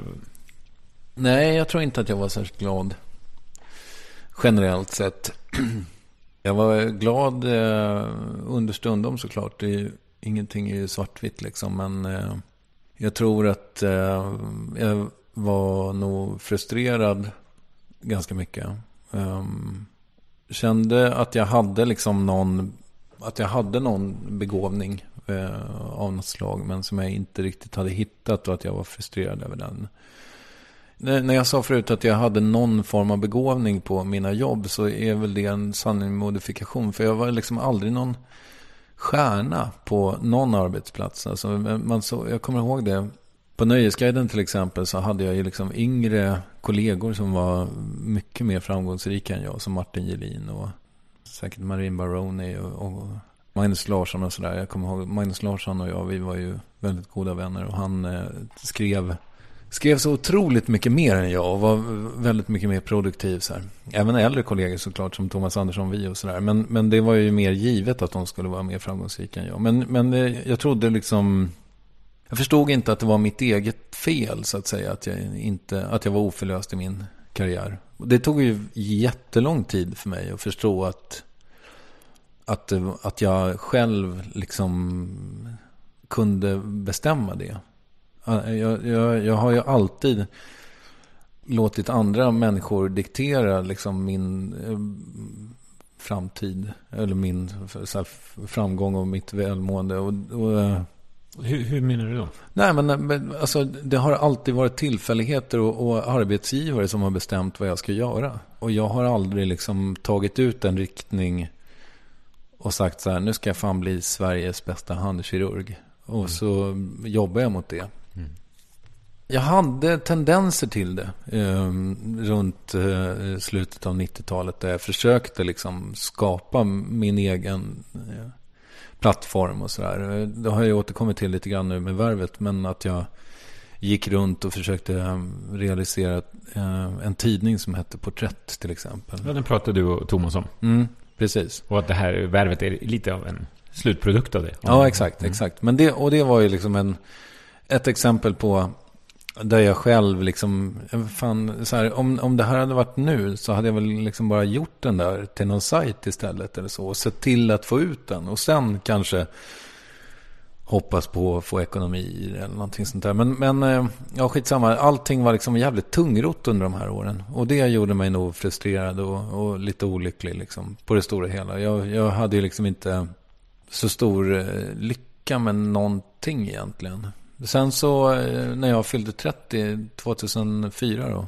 Nej, jag tror inte att jag var särskilt glad. Generellt sett. Jag var glad eh, understundom såklart. Det är ju, ingenting är ju svartvitt liksom. Men eh, jag tror att eh, jag var nog frustrerad ganska mycket. Ehm, kände att jag hade liksom någon, att jag hade någon begåvning eh, av något slag. Men som jag inte riktigt hade hittat och att jag var frustrerad över den. När när jag sa förut att jag hade någon form av begåvning på mina jobb så är väl det en sanning med modifikation. För jag var liksom aldrig någon stjärna på någon arbetsplats. Alltså, man så, jag kommer ihåg det. På Nöjesguiden till exempel så hade jag ju liksom yngre kollegor som var mycket mer framgångsrika än jag. Som Martin Gelin och säkert Marin Baroni och, och Magnus Larsson och sådär. Jag kommer ihåg Magnus Larsson och jag, vi var ju väldigt goda vänner. Och han eh, skrev skrev så otroligt mycket mer än jag och var väldigt mycket mer produktiv. Så här. Även äldre kollegor såklart som Thomas Andersson Vi och sådär. Men, men det var ju mer givet att de skulle vara mer framgångsrika än jag. Men, men eh, jag trodde liksom... Jag förstod inte att det var mitt eget fel så att säga. Att jag, inte, att jag var oförlöst i min karriär. Det tog ju jättelång tid för mig att förstå att, att, det- att jag själv liksom kunde bestämma det. Jag, jag, jag har ju alltid låtit andra människor diktera liksom min eh, framtid. Eller min här, framgång och mitt välmående. Och, och, eh, Hur, hur menar du då? nej, men, men alltså, det har alltid varit tillfälligheter och, och arbetsgivare som har bestämt vad jag ska göra. Och jag har aldrig liksom tagit ut en riktning och sagt så här, nu ska jag fan bli Sveriges bästa handkirurg. Och så jobbar jag mot det. Jag hade tendenser till det eh, runt eh, slutet av 90-talet. Där jag försökte liksom skapa min egen eh, plattform och sådär. Det har jag återkommit till lite grann nu med Värvet. Men att jag gick runt och försökte eh, realisera eh, en tidning som hette Porträtt till exempel. Ja, den pratade du och Thomas om. Mm, precis. Och att det här värvet är lite av en slutprodukt av det. Ja, exakt. exakt. Men det, och det var ju liksom en, ett exempel på där jag själv liksom, fan, så här, om, om det här hade varit nu så hade jag väl liksom bara gjort den där till någon sajt istället eller så. Och sett till att få ut den. Och sen kanske hoppas på att få ekonomi eller någonting sånt där. Men, men eh, ja, skitsamma. Allting var liksom jävligt tungrott under de här åren. Och det gjorde mig nog frustrerad och, och lite olycklig liksom, på det stora hela. Jag, jag hade ju liksom inte så stor eh, lycka med någonting egentligen. Sen så eh, när jag fyllde 30, 2004 då.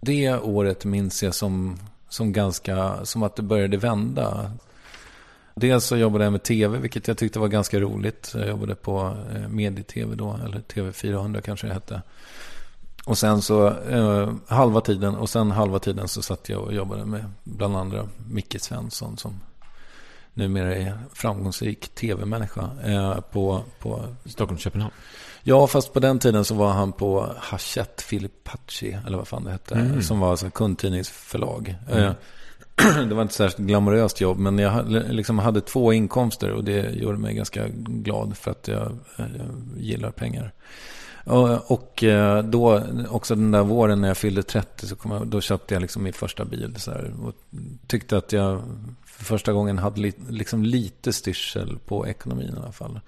Det året minns jag som, som ganska, som att det började vända. Dels så jobbade jag med tv, vilket jag tyckte var ganska roligt. Jag jobbade på eh, medie-tv då, eller TV400 kanske det hette. Och sen så eh, halva tiden, och sen halva tiden så satt jag och jobbade med bland andra Micke Svensson som numera är framgångsrik tv-människa. Eh, på, på, Stockholm-Köpenhamn. ja, fast på den tiden så var han på Hachette Filipacci, eller vad fan det hette. Som var alltså kundtidningsförlag. Eh, det var inte särskilt glamoröst jobb, men jag liksom hade två inkomster och det gjorde mig ganska glad för att jag, eh, jag gillar pengar. Och, och eh, då, också den där våren när jag fyllde 30, så kom jag, då köpte jag liksom min första bil. Så här, och tyckte att jag för första gången hade li, liksom lite styrsel på ekonomin i alla fall.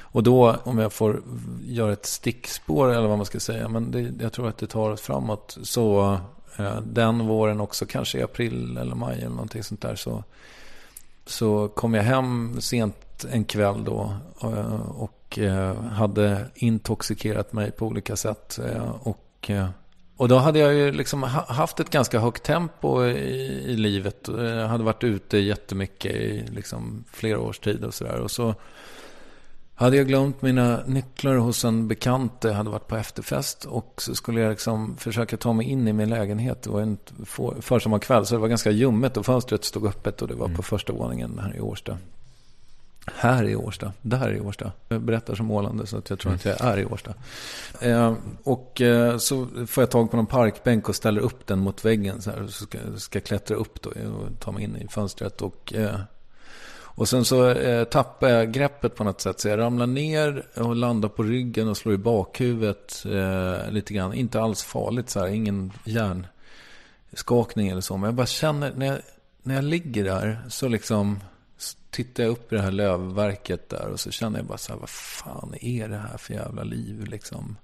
Och då, om jag får göra ett stickspår eller vad man ska säga, men det, jag tror att det tar oss framåt. Så eh, den våren också, kanske i april eller maj eller någonting sånt där, så, så kom jag hem sent en kväll då och, och eh, hade intoxikerat mig på olika sätt. eh, Och, eh, och då hade jag ju liksom ha- haft ett ganska högt tempo i, i livet. Jag hade varit ute jättemycket i liksom flera års tid och sådär. Och så hade jag glömt mina nycklar hos en bekant. Jag hade varit på efterfest. Och så skulle jag liksom försöka ta mig in i min lägenhet. Det var en för- försommarkväll så det var ganska ljummet. Och fönstret stod öppet och det var på första våningen här i Årsta här i Årsta. Där i Årsta. Jag berättar som målande så att jag tror att jag är i Årsta. Eh, och eh, så får jag tag på någon parkbänk och ställer upp den mot väggen. Så, här, så ska, ska jag klättra upp då och ta mig in i fönstret. Och, eh, och sen så eh, tappar jag greppet på något sätt. Så jag ramlar ner och landar på ryggen och slår i bakhuvudet eh, lite grann. Inte alls farligt så här. Ingen hjärnskakning eller så. Men jag bara känner när jag, när jag ligger där så liksom tittar jag upp i det här lövverket där och så känner jag bara så här, vad fan är det här för jävla liv liksom?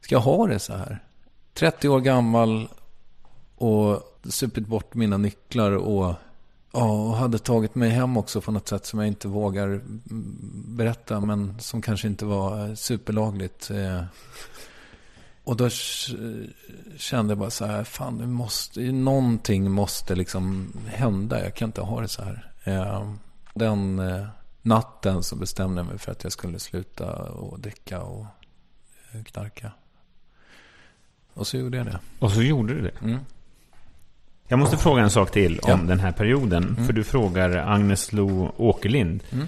Ska jag ha det så här? 30 år gammal och supit bort mina nycklar och, ja, och hade tagit mig hem också på något sätt som jag inte vågar berätta men som kanske inte var superlagligt. Eh. Och då kände jag bara så här, fan, det måste, någonting måste liksom hända. Jag kan inte ha det så här. Eh, den eh, natten så bestämde jag mig för att jag skulle sluta och dricka och eh, knarka. Och så gjorde jag det. Och så gjorde du det? Mm. Jag måste fråga en sak till om Ja. den här perioden. Mm. För du frågar Agnes Lo Åkerlind. Mm.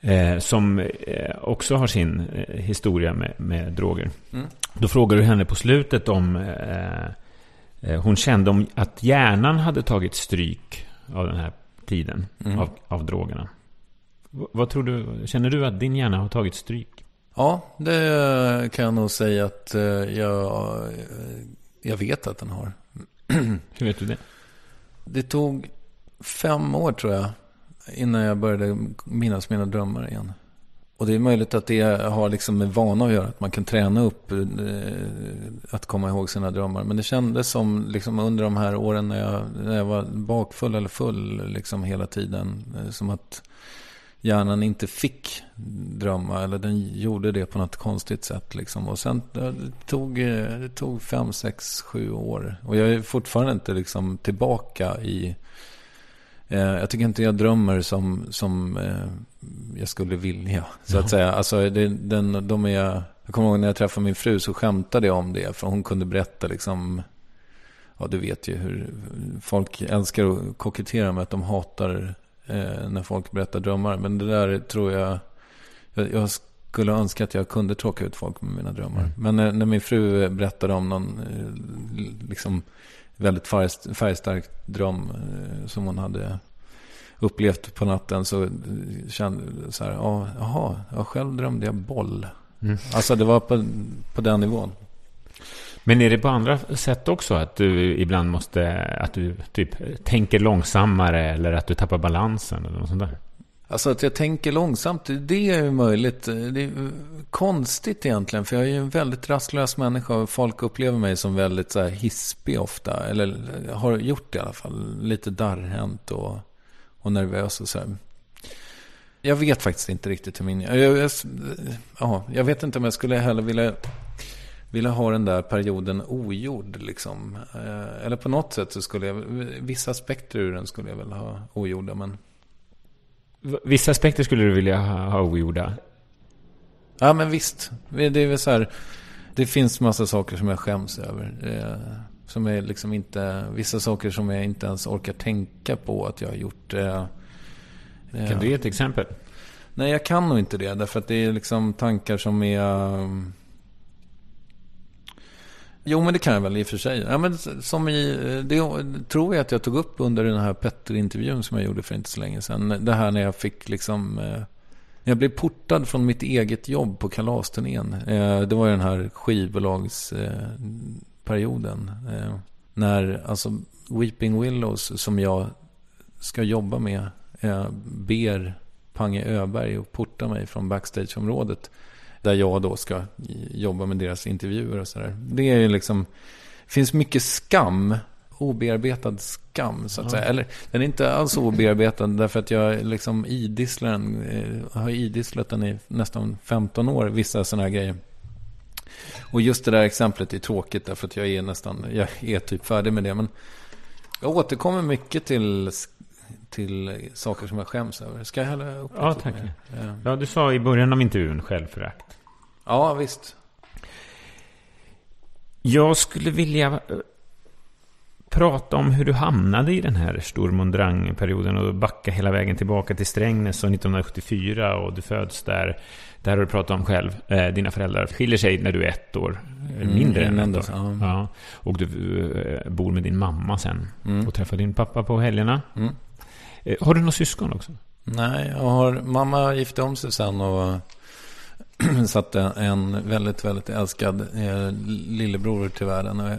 Eh, som eh, också har sin eh, historia med, med droger. Mm. Då frågar du henne på slutet om eh, hon kände om att hjärnan hade tagit stryk av den här tiden. Mm. Av, av drogerna. V- vad tror du? Känner du att din hjärna har tagit stryk? Ja, det kan jag nog säga att eh, jag, eh, jag vet att den har. Hur vet du det? Det tog fem år tror jag innan jag började minnas mina drömmar igen. Och det är möjligt att det har liksom med vana att göra. Att man kan träna upp eh, att komma ihåg sina drömmar. Men det kändes som liksom under de här åren när jag, när jag var bakfull eller full liksom hela tiden. eh, Som att hjärnan inte fick drömma. Eller den gjorde det på något konstigt sätt. Liksom. Och sen eh, det tog eh, det tog fem, sex, sju år. Och jag är fortfarande inte liksom tillbaka i... Eh, jag tycker inte jag drömmer som, som eh, jag skulle vilja. Så att säga. Alltså, det, den, de är, jag kommer ihåg när jag träffade min fru så skämtade jag om det. För hon kunde berätta liksom... Ja, du vet ju hur folk älskar att kokettera med att de hatar eh, när folk berättar drömmar. Men det där tror jag... Jag, jag skulle önska att jag kunde tråka ut folk med mina drömmar. Mm. Men när, när min fru berättade om någon eh, liksom väldigt färg, färgstark dröm eh, som hon hade upplevt på natten så eh, kände så här, ja, jaha, jag själv drömde jag boll. Mm. Alltså det var på, på den nivån. Men är det på andra sätt också? Att du ibland måste, att du typ tänker långsammare eller att du tappar balansen eller något sånt där? Alltså att jag tänker långsamt, det är ju möjligt. Det är konstigt egentligen, för jag är ju en väldigt rastlös människa och folk upplever mig som väldigt så här hispig ofta. Eller har gjort det i alla fall. Lite darrhänt och, och nervös och så här. Jag vet faktiskt inte riktigt hur min... Jag, jag, ja, jag vet inte om jag skulle heller vilja, vilja ha den där perioden ogjord. Liksom. Eh, eller på något sätt så skulle jag... Vissa aspekter ur den skulle jag väl ha ogjorda, men... Vissa aspekter skulle du vilja ha, ha ogjorda. Ja, men visst. Det är väl så här. Det finns massa saker som jag skäms över. Eh, som är liksom inte... Vissa saker som jag inte ens orkar tänka på att jag har gjort. Eh, Kan du ge ett exempel? Nej, jag kan nog inte det. Därför att det är liksom tankar som är... um, Jo, men det kan jag väl i och för sig. Ja, men som i, eh, det tror jag att jag tog upp under den här Petter-intervjun som jag gjorde för inte så länge sedan. Det här när jag fick liksom... När jag blev portad från mitt eget jobb på kalasturnén. Eh, det var ju den här skivbolagsperioden. När alltså Weeping Willows som jag ska jobba med ber Pange Öberg att porta mig från backstageområdet. Där jag då ska jobba med deras intervjuer och sådär. Det är ju liksom... Finns mycket skam. Obearbetad skam, så att Ja. säga. Eller, den är inte alls obearbetad därför att jag liksom idisslar den. eh, har idisslat den i nästan 15 år, vissa sådana här grejer. Och just det där exemplet är tråkigt därför att jag är nästan, jag är typ färdig med det. Men jag återkommer mycket till, till saker som jag skäms över. Ska jag hälla upp Ja, tack. Ja, du sa i början av intervjun självförakt. Ja, visst. Jag skulle vilja eh, prata om hur du hamnade i den här Stormondrang-perioden och backa hela vägen tillbaka till Strängnäs och 1974 och du föds där. Där har du pratat om själv. Eh, dina föräldrar skiljer sig när du är ett år. Mm, Mindre än ett år. ja. Ja. Och du eh, bor med din mamma sen. Mm. Och träffar din pappa på helgerna. Mm. Eh, Har du några syskon också? Nej, jag har, mamma gifte om sig sen och satte en väldigt, väldigt älskad eh, lillebror till världen. Är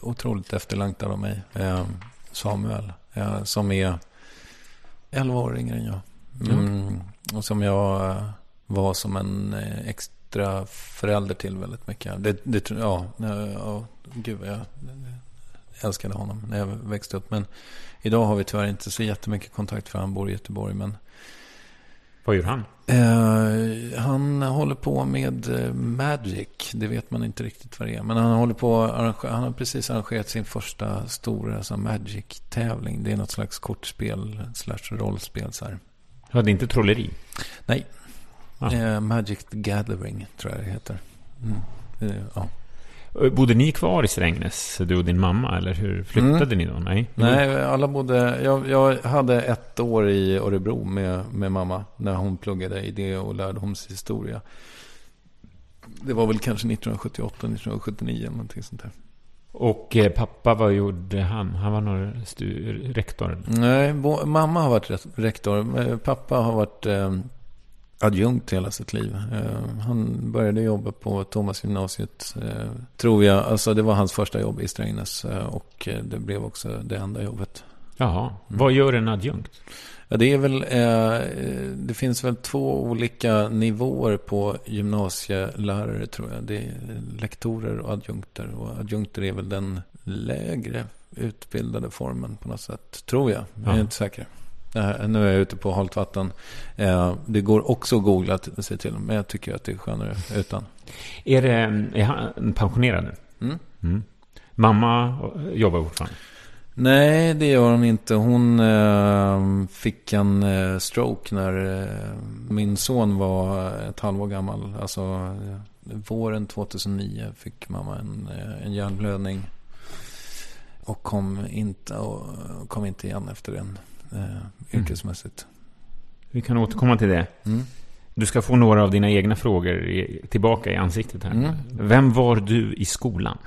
otroligt efterlängtad av mig. Eh, Samuel, eh, som är 11 år yngre än jag. Mm, och som jag eh, var som en eh, extra förälder till väldigt mycket. Det, det, ja, eh, ja, gud jag älskade honom när jag växte upp. Men idag har vi tyvärr inte så jättemycket kontakt för han bor i Göteborg. Men Vad gör han? Eh, han håller på med eh, Magic. Det vet man inte riktigt vad det är. Men han håller på Han har precis arrangerat sin första stora så här, Magic-tävling. Det är något slags kortspel slash rollspel. Så här. Ja, det är inte trolleri. Nej. Ah. Eh, Magic the Gathering tror jag det heter. Mm. Eh, ja. Eh, Bodde ni kvar i Strängnäs, du och din mamma? Eller hur flyttade ni då? Nej? Nej, alla bodde... Jag, jag hade ett år i Örebro med, med mamma. När hon pluggade idé och lärdomshistoria. Det var väl kanske 1978, 1979 eller någonting sånt där. Och eh, pappa, vad gjorde han? Han var någon stu- rektor? Nej, bo, mamma har varit rektor. Eh, Pappa har varit eh, adjunkt hela sitt liv. Eh, han började jobba på Thomasgymnasiet, eh, tror jag. Alltså det var hans första jobb i Strängnäs. Eh, och det blev också det enda jobbet. Jaha. Vad gör en adjunkt? Ja, det är väl, det finns väl två olika nivåer på gymnasielärare tror jag. Det är lektorer och adjunkter. Och adjunkter är väl den lägre utbildade formen på något sätt. Tror jag. Jag är Ja. inte säker. Här, nu är jag ute på halt vatten. Eh, det går också att googla sig till. Men jag tycker att det är skönare utan. Är, det, är han pensionerad nu? Mm. Mm. Mamma eh, jobbar fortfarande? Nej, det gör hon inte. Hon eh, fick en eh, stroke när eh, min son var ett halvår gammal. Alltså eh, våren 2009 fick mamma en, eh, en hjärnblödning. Och kom inte, och kom inte igen efter den eh, yrkesmässigt. Vi kan återkomma till det. Mm. Du ska få några av dina egna frågor i, tillbaka i ansiktet här. Mm. Vem var du i skolan?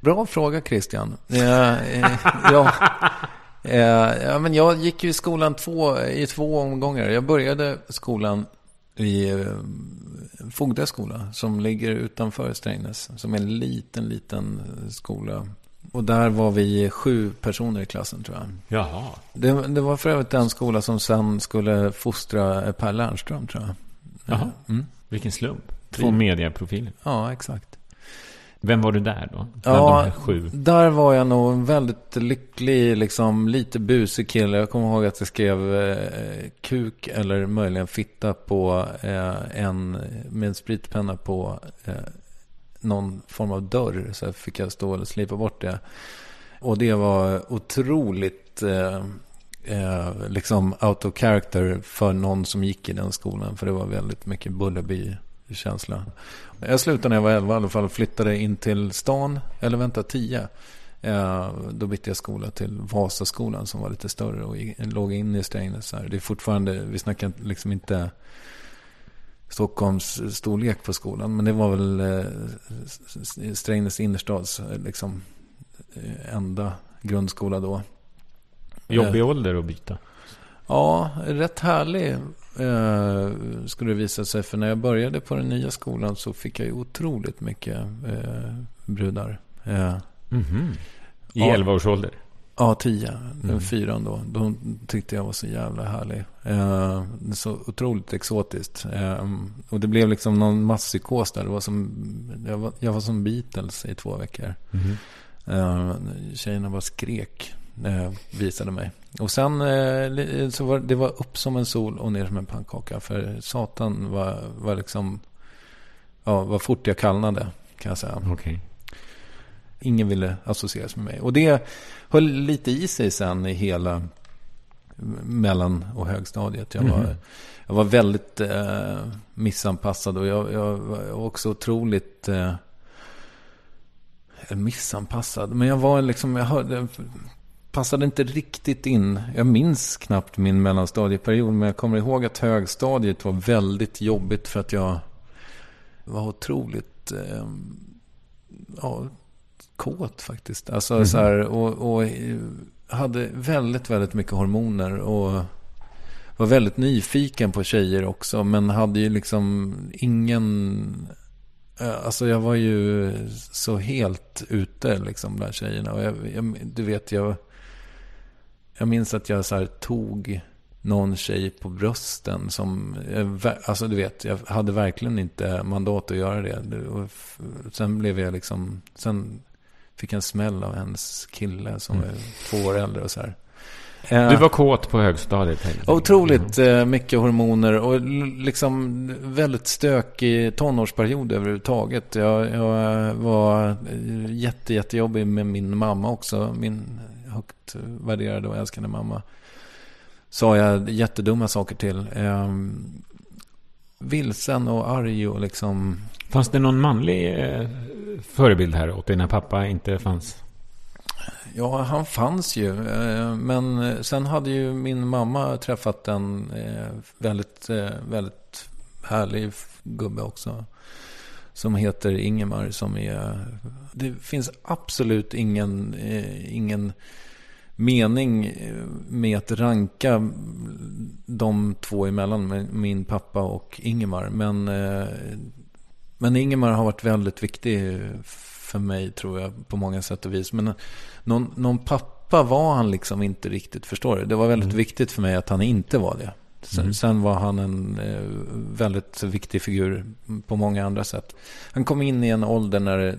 Bra fråga Christian. Eh, eh, ja, eh, ja, men jag gick ju i skolan två, i två omgångar. Jag började skolan i eh, Fogdö skola som ligger utanför Strängnäs. Som är en liten, liten skola. Och där var vi sju personer i klassen tror jag. Jaha. Det, det var för övrigt den skola som sen skulle fostra Per Lernström tror jag. Jaha. Mm. Vilken slump. Två mediaprofiler. Ja, exakt. Vem var du där då? Ja, där var jag nog en väldigt lycklig, liksom lite busig kille. Jag kommer ihåg att jag skrev eh, kuk eller möjligen fitta på eh, en, med en spritpenna på eh, någon form av dörr. Så fick jag stå och slipa bort det. Och det var otroligt eh, eh, liksom out of character för någon som gick i den skolan. För det var väldigt mycket Bullerby-känsla. Jag slutade när jag var 11 i alla fall flyttade in till stan, eller vänta 10. Eh, då bytte jag skola till Vasaskolan som var lite större och låg inne i Strängnäs. Det är fortfarande, vi snackar liksom inte Stockholms storlek på skolan. Men det var väl eh, Strängnäs innerstads eh, liksom, eh, enda grundskola då. Jobbig ålder att byta. Ja, rätt härlig eh, skulle det visa sig. För när jag började på den nya skolan så fick jag ju otroligt mycket eh, brudar. Eh, Mhm. I Ja. 11 års ålder. ja, tio. Den Mm. fyran då. De tyckte jag var så jävla härlig. Eh, så otroligt exotiskt. Eh, och det blev liksom någon masspsykos där. Det var som, jag, var, jag var som Beatles i två veckor. Mhm. Eh, tjejerna bara skrek. Eh, visade mig. Och sen eh, så var det var upp som en sol och ner som en pannkaka. För satan var, var liksom... Ja, vad fort jag kallnade kan jag säga. Okej. Ingen ville associeras med mig. Och det höll lite i sig sen i hela mellan och högstadiet. Jag var, Mhm. jag var väldigt eh, missanpassad och jag, jag var också otroligt... Eh, missanpassad. Men jag var liksom, jag hörde, passade inte riktigt in. Jag minns knappt min mellanstadieperiod. Men jag kommer ihåg att högstadiet var väldigt jobbigt för att jag var otroligt eh, ja, kåt faktiskt. Alltså Mhm. så här, och, och eh, hade väldigt, väldigt mycket hormoner. Och var väldigt nyfiken på tjejer också. Men hade ju liksom ingen... eh, Alltså jag var ju så helt ute liksom bland tjejerna. Och jag, jag, du vet, jag... Jag minns att jag så här tog någon tjej på brösten som... ver- Alltså du vet, jag hade verkligen inte mandat att göra det. Och Sen blev jag liksom... Sen fick en smäll av hennes kille som var två år äldre och så här. Eh, Du var kåt på högstadiet. Otroligt eh, mycket hormoner och liksom väldigt stökig tonårsperiod överhuvudtaget. Jag, jag var eh, jätte, jättejobbig med min mamma också. Min högt värderade och älskade mamma. Sa jag jättedumma saker till. Eh, vilsen och arg och liksom... Fanns det någon manlig eh, förebild här åt dig när pappa inte fanns? Ja, han fanns ju. eh, Men sen hade ju min mamma träffat en eh, väldigt, eh, väldigt härlig gubbe också. Som heter Ingemar. Som är... Det finns absolut ingen, eh, ingen mening eh, med att ranka de två emellan. Min pappa och Ingemar. Men, eh, men Ingemar har varit väldigt viktig för mig tror jag på många sätt och vis. Men någon, någon pappa var han liksom inte riktigt, förstår du? Det var väldigt viktigt för mig att han inte var det. Sen, sen var han en eh, väldigt viktig figur på många andra sätt. Han kom in i en ålder när det,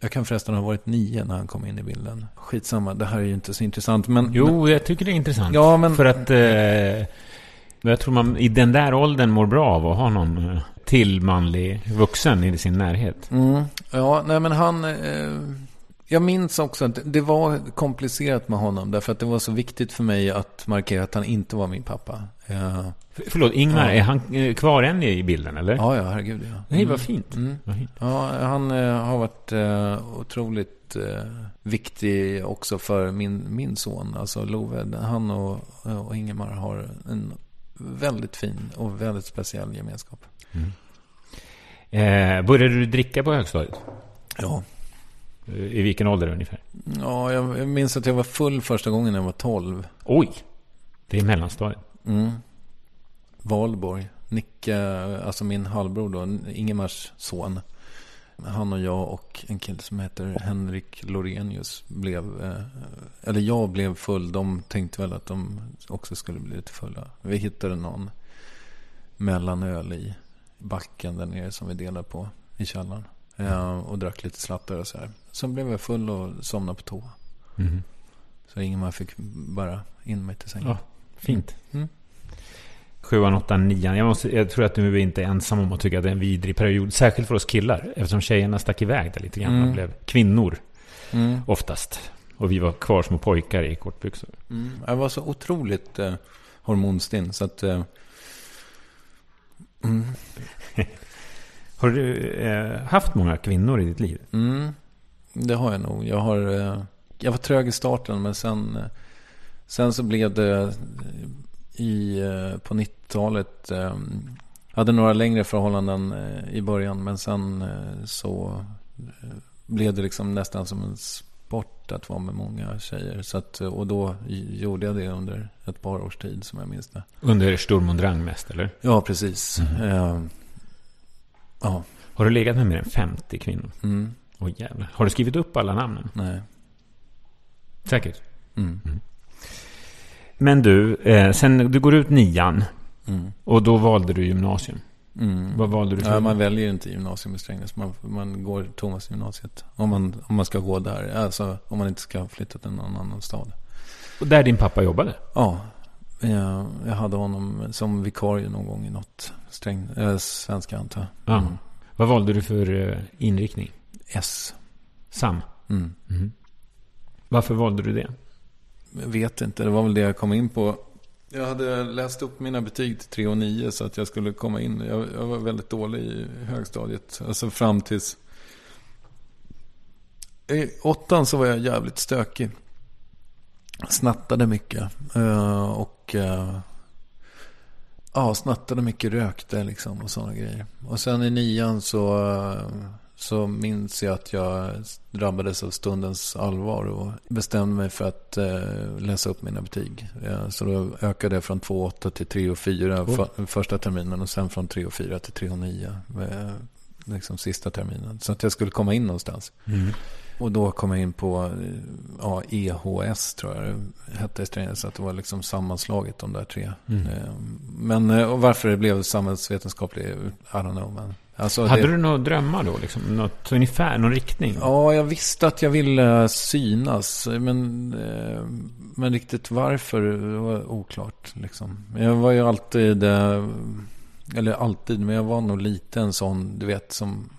jag kan förresten ha varit nio när han kom in i bilden. Skitsamma, det här är ju inte så intressant. Men, Jo, jag tycker det är intressant. Ja, men- För att eh, jag tror man i den där åldern mår bra av att ha någon eh, till manlig vuxen i sin närhet. Mm, ja, nej men han... Eh, jag minns också att det var komplicerat med honom. Därför att det var så viktigt för mig att markera att han inte var min pappa. F- Förlåt, Ingmar, Ja. är han eh, kvar än i bilden, eller? ja, ja, herregud ja. Nej, vad fint. Mm. Vad fint. Ja, han eh, har varit eh, otroligt viktig också för min, min son. Alltså Love. Han och, och Ingemar har en väldigt fin och väldigt speciell gemenskap. Eh, började du dricka på högstadiet? Ja. I vilken ålder ungefär? Ja, jag, minns att jag var full första gången när jag var 12. Oj! Det är mellanstadiet. Mm. Valborg. Nicke, alltså min halvbror då, Ingemars son. Han och jag och en kille som heter Henrik Lorenius blev, eh, eller jag blev full. De tänkte väl att de också skulle bli lite fulla. Vi hittade någon mellanöl i backen där nere som vi delade på i källaren. Eh, och drack lite slattar och så här. Sen blev jag full och somnade på toa. Mhm. Så Ingemar fick bara in mig till sängen. Ja, fint. Mm. Sjuan, åttan, nian. Jag, måste, jag tror att du är inte ensam om att tycka att det är en vidrig period. Särskilt för oss killar. Eftersom tjejerna stack iväg där lite grann. Mm. Man blev kvinnor Mm. oftast. Och vi var kvar små pojkar i kortbyxor. Mm. Jag var så otroligt eh, hormonstinn så att... Eh, mm. Har du eh, haft många kvinnor i ditt liv? Mm. Det har jag nog. Jag, har, eh, jag var trög i starten men sen, eh, sen så blev det eh, i, på 90-talet. Eh, hade några längre förhållanden i början men sen så blev det liksom nästan som en sport att vara med många tjejer. Så att, och då gjorde jag det under ett par års tid som jag minns det. Under Sturm und Drang mest, eller? Ja, precis. Eh, ja, Har du legat med mer än 50 kvinnor? mm, Åh jävlar. Har du skrivit upp alla namnen? nej. Säkert. Mm, Men du, eh, sen du går ut nian mm, och då valde du gymnasium. mm. Vad valde du? Ja, man väljer ju inte gymnasium i Strängnäs. Man, man går Thomasgymnasiet. Om man, om man ska gå där. Alltså om man inte ska flytta till någon annan stad. Och där din pappa jobbade? Ja, jag, jag hade honom som vikarie någon gång i något sträng, äh, svenska antar jag. Ja. Mm. Vad valde du för eh, inriktning? S. Sam? Mm. Varför valde du det? Jag vet inte, det var väl det jag kom in på. Jag hade läst upp mina betyg till 3 och 9 så att jag skulle komma in. Jag, jag var väldigt dålig i högstadiet. Alltså fram tills... I åttan så var jag jävligt stökig. Snattade mycket. Eh, och eh, ja, snattade mycket, rökte liksom och sådana grejer. Och sen i nian så, eh, så minns jag att jag drabbades av stundens allvar och bestämde mig för att eh, läsa upp mina betyg. Eh, så då ökade jag från 2,8 till 3 och 4 för, första terminen och sen från 3 och 4 till 3 och 9. Eh, liksom sista terminen. Så att jag skulle komma in någonstans. Mm. Och då kom jag in på eh, ja, EHS tror jag det hette i Strängnäs. Så att det var liksom sammanslaget de där tre. Mm. Eh, Men eh, varför det blev samhällsvetenskaplig, I don't know. Men, alltså, Hade det, du några drömmar då? Liksom? Något ungefär, någon riktning? Ja, jag visste att jag ville synas. Men, eh, men riktigt varför var oklart. Liksom. Jag var ju alltid, eh, eller alltid, men jag var nog lite en sån, du vet, som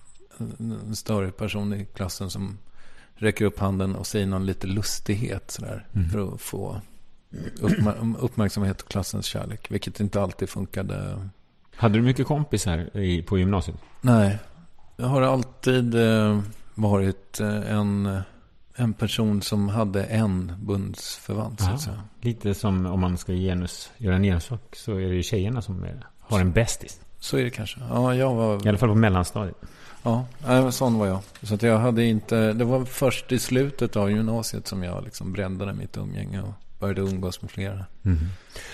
en större person i klassen som räcker upp handen och säger någon lite lustighet sådär. Mm. För att få uppmär- uppmärksamhet och klassens kärlek. Vilket inte alltid funkade. Hade du mycket kompisar i, på gymnasiet? Nej, jag har alltid eh, varit eh, en, en person som hade en bundsförvant. Så att säga. Lite som om man ska genus, göra en genussak så är det ju tjejerna som är, har en bästis. Så är det kanske. Ja, jag var... I alla fall på mellanstadiet. Ja, nej, sån var jag. Så att jag hade inte... Det var först i slutet av gymnasiet som jag liksom breddade mitt umgänge och började umgås med flera.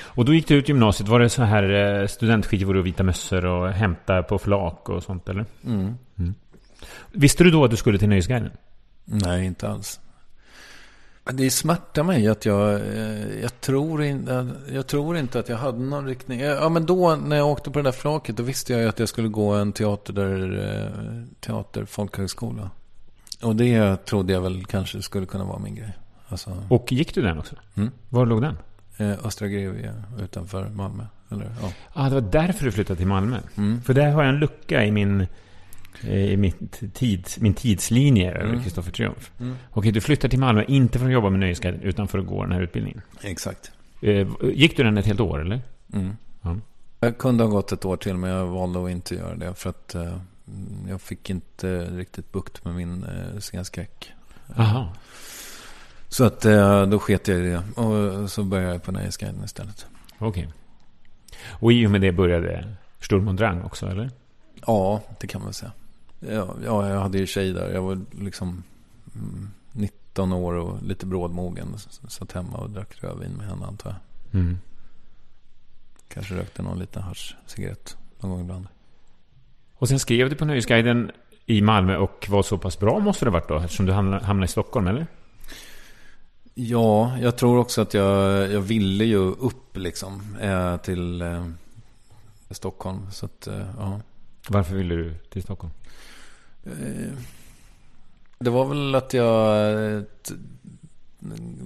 Och då gick du ut gymnasiet. Var det så här eh, studentskivor och vita mössor och hämta på flak och sånt eller? Mm. Visste du då att du skulle till Nöjesguiden? Nej, inte alls. Det smärtar mig att jag, eh, jag, tror in, jag tror inte att jag hade någon riktning. Ja, men då när jag åkte på det där flaket, då visste jag ju att jag skulle gå en teater, där, eh, teater folkhögskola. Och det trodde jag väl kanske skulle kunna vara min grej. Alltså, Och gick du den också? Mm. Var låg den? eh, Östra Grevie utanför Malmö. Eller, ja. Ah, det var därför du flyttade till Malmö. Mm. För där har jag en lucka i min, eh, i mitt tids, min tidslinje över Mm. Kristoffer Triumf. Mm. Okej, du flyttar till Malmö, inte för att jobba med Nöjesguiden, utan för att gå den här utbildningen. Exakt. Eh, gick du den ett helt år, eller? Mm. Ja. Jag kunde ha gått ett år till men jag valde att inte göra det. För att eh, jag fick inte riktigt bukt med min eh, scenskräck. Aha. Så att eh, då sket jag i det. Och så började jag på Nöjesguiden istället. Okej. Och i och med det började Sturm und Drang också, eller? Ja, det kan man säga. Ja, ja, jag hade ju tjej där. Jag var liksom mm, 19 år och lite brådmogen. Satt hemma och drack rödvin med henne antar jag. Mm. Kanske rökte någon liten hasch cigarett någon gång ibland. Och sen skrev du på Nöjesguiden i Malmö och var så pass bra måste det ha varit då, eftersom du hamnade i Stockholm, eller? Ja, jag tror också att jag, jag ville ju upp liksom eh, till eh, Stockholm. Så att, eh, ja. Varför ville du till Stockholm? Eh, Det var väl att jag eh,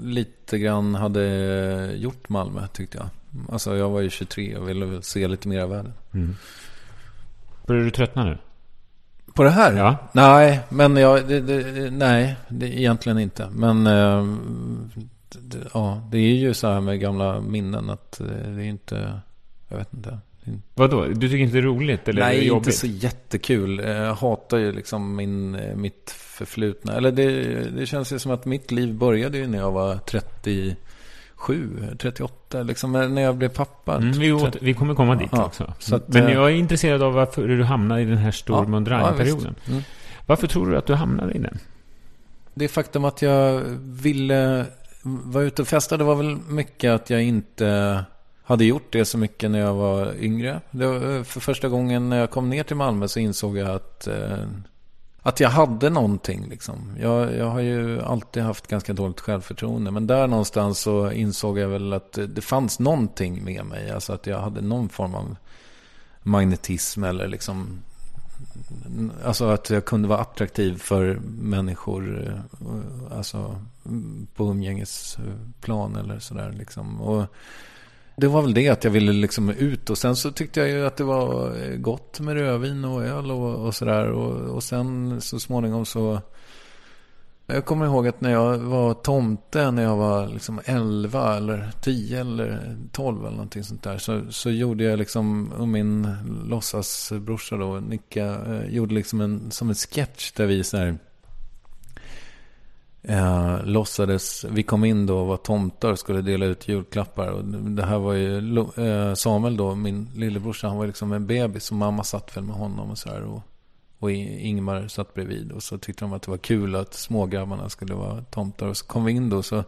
lite grann hade gjort Malmö tyckte jag. Alltså jag var ju 23 och ville se lite mer av världen. Mm. Börjar du tröttna nu? På det här? Ja. Nej, men jag, det, det, nej, det, egentligen inte. Men eh, det, ja, det är ju så här med gamla minnen att eh, det är inte, jag vet inte. Är Vadå? Du tycker inte det är roligt eller är det Nej, jobbigt? inte så jättekul. Jag hatar ju liksom min, mitt förflutna. Eller det, det känns ju som att mitt liv började ju när jag var 37, 38. Liksom när jag blev pappa. Mm, vi, vi kommer komma dit Ja, också. så att, Men eh, jag är intresserad av varför du hamnade i den här und Ja, visst. Mm. varför tror du att du hamnade i den? Det faktum att jag ville vara ute och festa, det var väl mycket att jag inte hade gjort det så mycket när jag var yngre. Var, för första gången när jag kom ner till Malmö så insåg jag att, eh, att jag hade någonting. Liksom. Jag, jag har ju alltid haft ganska dåligt självförtroende. Men där någonstans så insåg jag väl att det, fanns någonting med mig. Alltså att jag hade någon form av magnetism eller liksom Alltså att jag kunde vara attraktiv för människor eh, Alltså mm, på umgängesplan eller sådär liksom. Och det var väl det att jag ville liksom ut och sen så tyckte jag ju att det var eh, gott med rödvin och öl och, och sådär. Och, och sen så småningom så jag kommer ihåg att när jag var tomte, när jag var liksom 11 eller 10 eller 12 eller någonting sånt där. Så, så gjorde jag liksom, och min låtsasbrorsa då, Nicka, eh, gjorde liksom en, som en sketch där vi så här Eh, låtsades, vi kom in då och var tomtar och skulle dela ut julklappar. Och det här var ju eh, Samuel då, min lillebrorsa, han var liksom en bebis. Och mamma satt väl med honom och så här. Och, och Ingmar satt bredvid. Och så tyckte de att det var kul att smågrabbarna skulle vara tomtar. Och så kom vi in då så,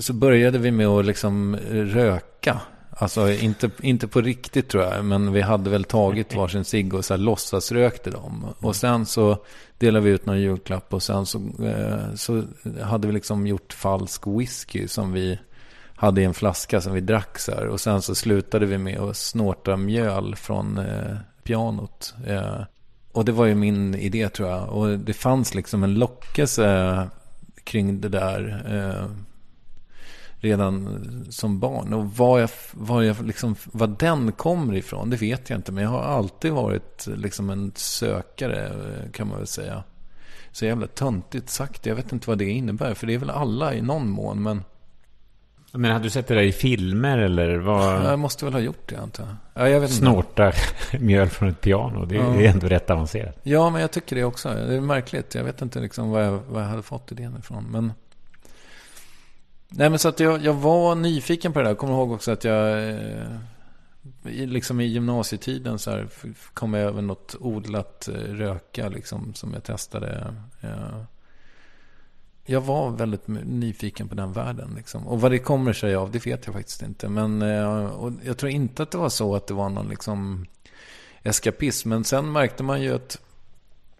så började vi med att liksom röka. Alltså inte, inte på riktigt tror jag, men vi hade väl tagit varsin cigg och så här låtsasrökte dem. Och sen så delade vi ut någon julklapp och sen så, eh, så hade vi liksom gjort falsk whisky som vi hade i en flaska som vi drack så här. Och sen så slutade vi med att snorta mjöl från eh, pianot. Eh, och det var ju min idé tror jag. Och det fanns liksom en lockelse kring det där. Eh, redan som barn. Och var, jag, var, jag liksom, var den kommer ifrån, det vet jag inte. Men jag har alltid varit liksom en sökare, kan man väl säga. Så jävla töntigt sagt. Jag vet inte vad det innebär. För det är väl alla i någon mån. Men... Men hade du sett det där i filmer eller vad? Jag måste väl ha gjort det antar jag. Ja, jag Snorta mjöl från ett piano. Det är, ja. är ändå rätt avancerat. Ja, men jag tycker det också. Det är märkligt. Jag vet inte liksom vad, jag, vad jag hade fått idén ifrån. Men... Nej men så att jag, jag var nyfiken på det där. Jag kommer ihåg också att jag eh, liksom i gymnasietiden så här kom jag över något odlat eh, röka liksom som jag testade. Eh, jag var väldigt nyfiken på den världen. Liksom. Och vad det kommer sig av, det vet jag faktiskt inte. Men och jag tror inte att det var så att det var någon liksom eskapism. Men sen märkte man ju att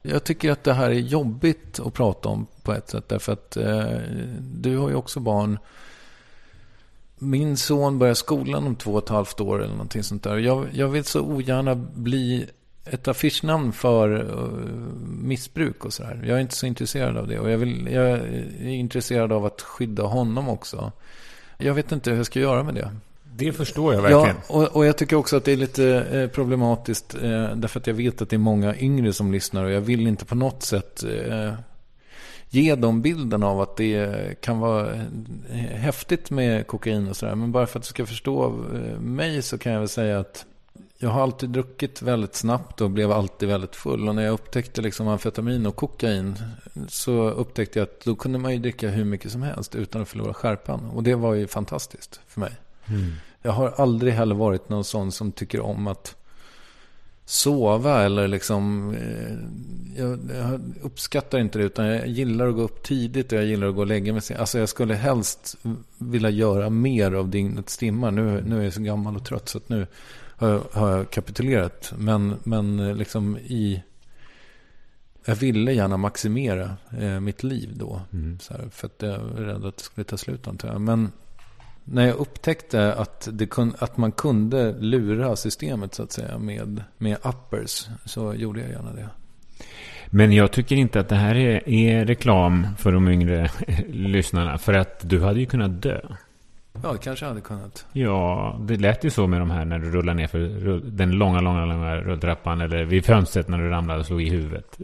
jag tycker att det här är jobbigt att prata om på ett sätt. Därför att eh, du har ju också barn. Min son börjar skolan om två och ett halvt år eller någonting sånt där. Jag, jag vill så ogärna bli ett affischnamn för eh, missbruk och sådär. Jag är inte så intresserad av det. Och jag, vill, jag är intresserad av att skydda honom också. Jag vet inte hur jag ska göra med det. Det förstår jag verkligen. Ja, och, och, jag tycker också att det är lite eh, problematiskt. Eh, därför att jag vet att det är många yngre som lyssnar. Och jag vill inte på något sätt eh, ge dem bilden av att det kan vara häftigt med kokain och sådär. Men bara för att du ska förstå eh, mig så kan jag väl säga att jag har alltid druckit väldigt snabbt och blev alltid väldigt full. Och när jag upptäckte liksom amfetamin och kokain så upptäckte jag att då kunde man ju dricka hur mycket som helst utan att förlora skärpan. Och det var ju fantastiskt för mig. Mm. Jag har aldrig heller varit någon sån som tycker om att sova eller liksom... Eh, jag, jag, uppskattar inte det utan jag gillar att gå upp tidigt och jag gillar att gå och lägga mig. Alltså jag skulle helst vilja göra mer av dygnets timmar. Nu, nu är jag så gammal och trött så att nu har jag, har jag kapitulerat. Men, men liksom i... Jag ville gärna maximera eh, mitt liv då. Mm. Här, för att jag var rädd att det skulle ta slut antar jag. Men när jag upptäckte att, det kun, att man kunde lura systemet så att säga med, med uppers så gjorde jag gärna det. Men jag tycker inte att det här är, är reklam för de yngre lyssnarna. För att du hade ju kunnat dö. Ja, det kanske hade kunnat. Ja, det lät ju så med de här när du rullar ner för den långa, långa, långa rulltrappan. Eller vid fönstret när du ramlade och slog i huvudet.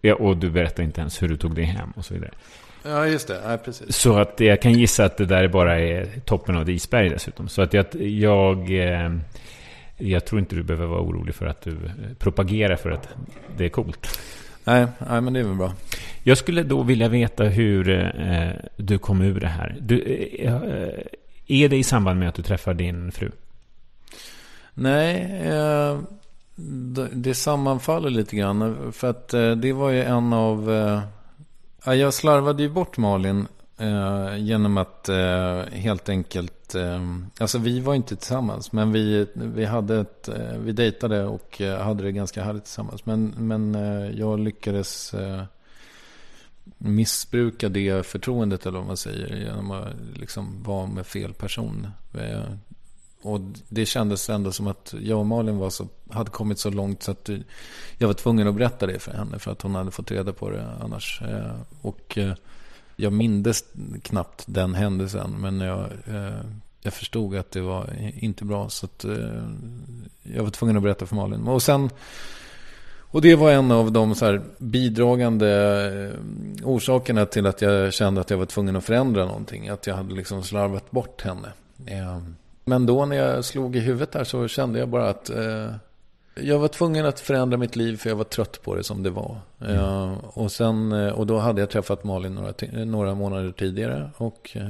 Ja, och du berättade inte ens hur du tog dig hem och så vidare. Ja, just det. Ja, precis. Så att jag kan gissa att det där bara är toppen av ett isberg dessutom. Så att jag, jag, eh, jag tror inte du behöver vara orolig för att du propagerar för att det är coolt. Nej, nej men det är väl bra. Jag skulle då vilja veta hur eh, du kom ur det här. Du, eh, är det i samband med att du träffar din fru? Nej, eh, det sammanfaller lite grann. För att eh, det var ju en av eh, jag slarvade ju bort Malin eh, genom att eh, helt enkelt... Eh, alltså vi var inte tillsammans, men vi, vi, hade ett, eh, vi dejtade och eh, hade det ganska härligt tillsammans. Men, men eh, jag lyckades eh, missbruka det förtroendet, eller vad man säger, genom att liksom vara med fel person. Eh, och det kändes ändå som att jag och Malin var så, hade kommit så långt så att jag var tvungen att berätta det för henne. För att hon hade fått reda på det annars. Eh, och eh, jag mindes knappt den händelsen. Men jag, eh, jag förstod att det var inte bra. Så att jag var tvungen att berätta för Malin. Och sen... Och det var en av de så bidragande orsakerna till att jag kände att jag var tvungen att förändra någonting. Att jag hade liksom slarvat bort henne. Men då när jag slog i huvudet där så kände jag bara att eh, Jag var tvungen att förändra mitt liv för jag var trött på det som det var. Mm. Eh, och, sen, eh, och då hade jag träffat Malin några, några månader tidigare. Och eh,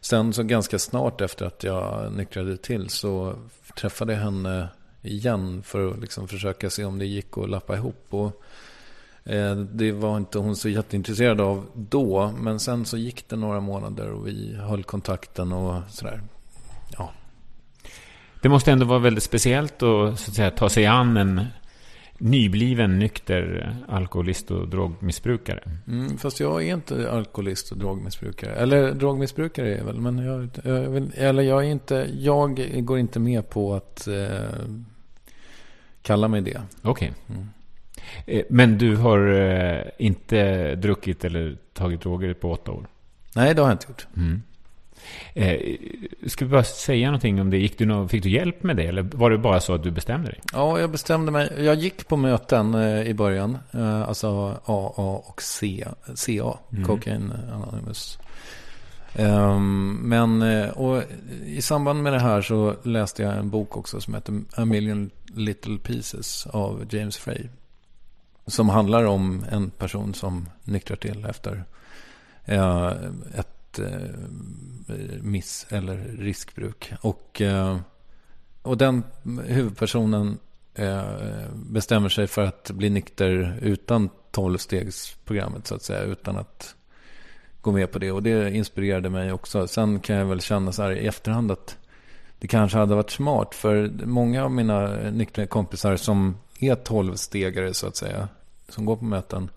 sen så ganska snart efter att jag nyktrade till så träffade jag henne igen för att liksom försöka se om det gick att lappa ihop. Och, eh, det var inte hon så jätteintresserad av då. Men sen så gick det några månader och vi höll kontakten och sådär. Det måste ändå vara väldigt speciellt att, så att säga, ta sig an en nybliven nykter alkoholist och drogmissbrukare. Mm, fast jag är inte alkoholist och drogmissbrukare. Eller drogmissbrukare är jag väl. Men jag, jag, eller jag, är inte, jag går inte med på att eh, kalla mig det. Okej. Mm. Eh, Men du har eh, inte druckit eller tagit droger på åtta år? Nej, det har jag inte gjort. Mm. Eh, ska vi bara säga någonting om det? Gick du nå- fick du hjälp med det? Eller var det bara så att du bestämde dig? Ja, jag bestämde mig. Jag gick på möten eh, i början. Eh, alltså AA och C, CA, Mm. Cocaine Anonymous. Ehm, men eh, och i samband med det här så läste jag en bok också som heter A Million Little Pieces av James Frey. Som handlar om en person som nyktrar till efter eh, ett eh, miss eller riskbruk. Och, eh, och den huvudpersonen eh, bestämmer sig för att bli nykter utan tolvstegsprogrammet så att säga. Utan att gå med på det. Och det inspirerade mig också. Sen kan jag väl känna så här i efterhand att det kanske hade varit smart. För många av mina nyktra kompisar som är tolvstegare så att säga. Som går på möten.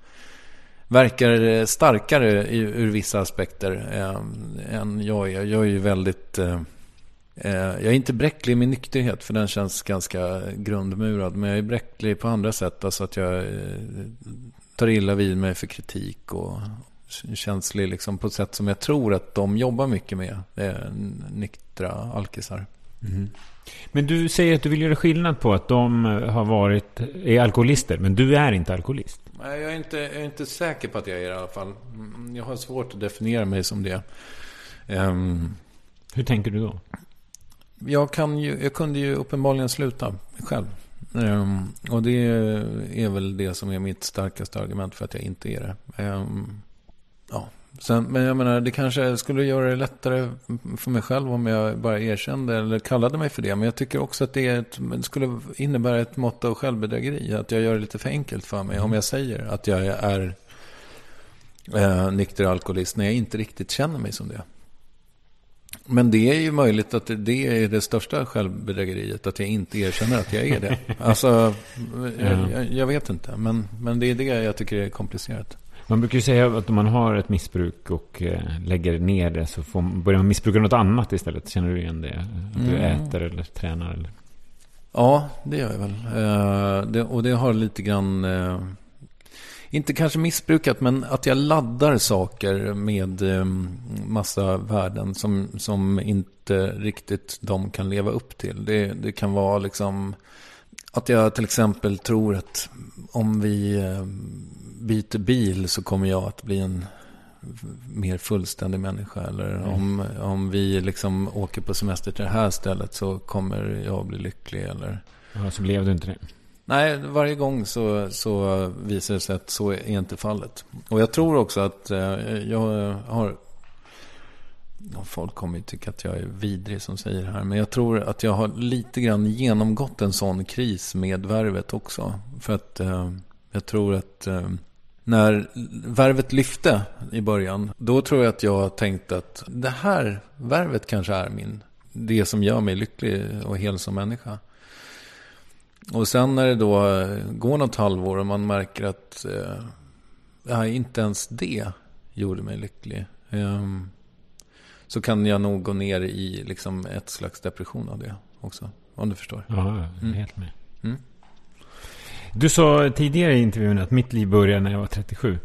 Verkar starkare i, ur vissa aspekter eh, än jag är. Jag är ju väldigt... Eh, eh, jag är inte bräcklig i min nykterhet för den känns ganska grundmurad. Men jag är bräcklig på andra sätt. Alltså att jag eh, tar illa vid mig för kritik och känslig liksom på ett sätt som jag tror att de jobbar mycket med. Eh, nyktra alkisar. Mm-hmm. Men du säger att du vill göra skillnad på att de har varit, är alkoholister, men du är inte alkoholist. Nej, jag är, inte, jag är inte säker på att jag är det i alla fall. Mm, Jag har svårt att definiera mig som det. Ehm, Hur tänker du då? jag, kan ju, jag kunde ju uppenbarligen sluta själv. Ehm, och det är väl det som är mitt starkaste argument för att jag inte är det. Ehm, ja. Sen, men jag menar, det kanske skulle göra det lättare för mig själv om jag bara erkände eller kallade mig för det. Men jag tycker också att det, ett, det skulle innebära ett mått av självbedrägeri. Att jag gör det lite för enkelt för mig om jag säger att jag är eh, nykter alkoholist när jag inte riktigt känner mig som det. Men det är ju möjligt att det- är det största självbedrägeriet, att jag inte erkänner att jag är det. Alltså, jag, jag vet inte, men, men det är det jag tycker är komplicerat. Man brukar ju säga att om man har ett missbruk och eh, lägger ner det så får, börjar man missbruka något annat istället. Känner du igen det? Att du Mm. äter eller tränar? Eller? Ja, det gör jag väl. Eh, och det har lite grann, eh, inte kanske missbrukat, men att jag laddar saker med massa värden som, som inte riktigt de kan leva upp till. Det, det kan vara liksom att jag till exempel tror att om vi byter bil så kommer jag att bli en mer fullständig människa. Eller om, om vi liksom åker på semester till det här stället så kommer jag bli lycklig. Eller... Ja, så blev du inte det. Nej, varje gång så, så visar det sig att så är inte fallet. Och jag tror också att eh, jag har... Folk kommer ju tycka att jag är vidrig som säger det här. Men jag tror att jag har lite grann genomgått en sån kris med värvet också. För att eh, jag tror att eh, när värvet lyfte i början. Då tror jag att jag tänkte att det här värvet kanske är min. Det som gör mig lycklig och hel som människa. Och sen när det då eh, går något halvår och man märker att eh, inte ens det gjorde mig lycklig. ehm, så kan jag nog gå ner i liksom ett slags depression av det också. Om du förstår. Ja, jag är Mm. helt med. Mm. Du sa tidigare i intervjun att mitt liv började när jag var 37.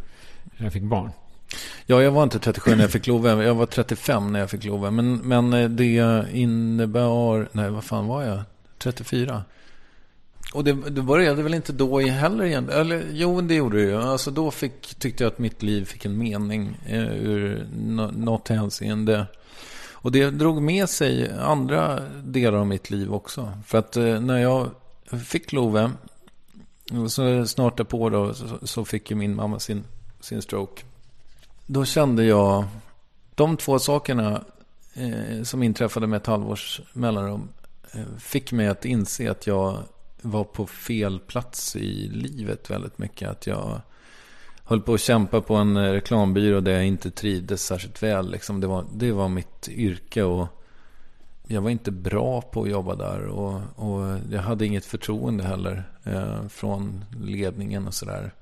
När jag fick barn. Ja, jag var inte 37 när jag fick Love. Jag var 35 när jag fick Love. Men, men det innebar... Nej, vad fan var jag? 34. Och det, det började väl inte då heller igen? Eller jo, det gjorde det ju. Alltså då fick, tyckte jag att mitt liv fick en mening eh, ur nå- något hänseende. Och det drog med sig andra delar av mitt liv också. För att eh, när jag fick Love. Och så snart därpå då så, så fick ju min mamma sin, sin stroke. Då kände jag de två sakerna eh, som inträffade med ett halvårs mellanrum eh, fick mig att inse att jag var på fel plats i livet väldigt mycket. Att jag höll på att kämpa på en reklambyrå där jag inte trivdes särskilt väl. Liksom det, var, det var mitt yrke och jag var inte bra på att jobba där. Och, och jag hade inget förtroende heller eh, från ledningen och sådär.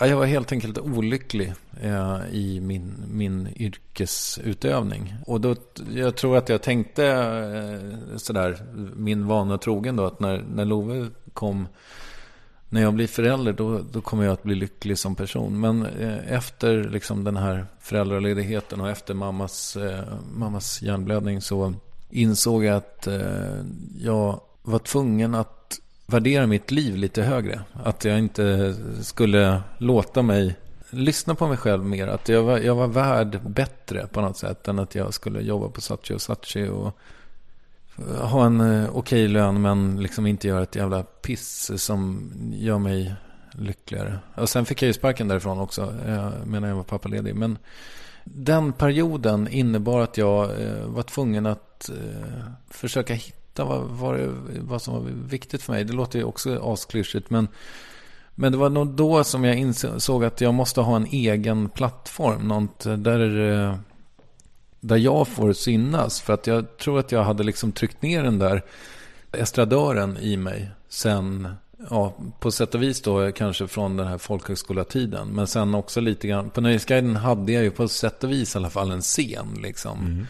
Jag var helt enkelt olycklig eh, i min, min yrkesutövning. Och då, jag tror att jag tänkte eh, sådär, min vana trogen då, att när, när Love kom, när jag blir förälder, då, då kommer jag att bli lycklig som person. Men eh, efter liksom den här föräldraledigheten och efter mammas, eh, mammas hjärnblödning så insåg jag att eh, jag var tvungen att värdera mitt liv lite högre. Att jag inte skulle låta mig lyssna på mig själv mer. Att jag var, jag var värd bättre på något sätt än att jag skulle jobba på Sachi och Sachi och ha en eh, okej okay lön men liksom inte göra ett jävla piss som gör mig lyckligare. Och sen fick jag ju sparken därifrån också jag medan jag var pappaledig. Men den perioden innebar att jag eh, var tvungen att eh, försöka hitta hitta vad, vad, vad som var viktigt för mig. Det låter ju också asklyschigt. Men, men det var nog då som jag insåg att jag måste ha en egen plattform. Något där, eh, där jag får synas. För att jag tror att jag hade liksom tryckt ner den där estradören i mig. Sen, ja, på sätt och vis då kanske från den här folkhögskolatiden. Men sen också lite grann, på Nöjesguiden hade jag ju på sätt och vis i alla fall en scen liksom. Mm.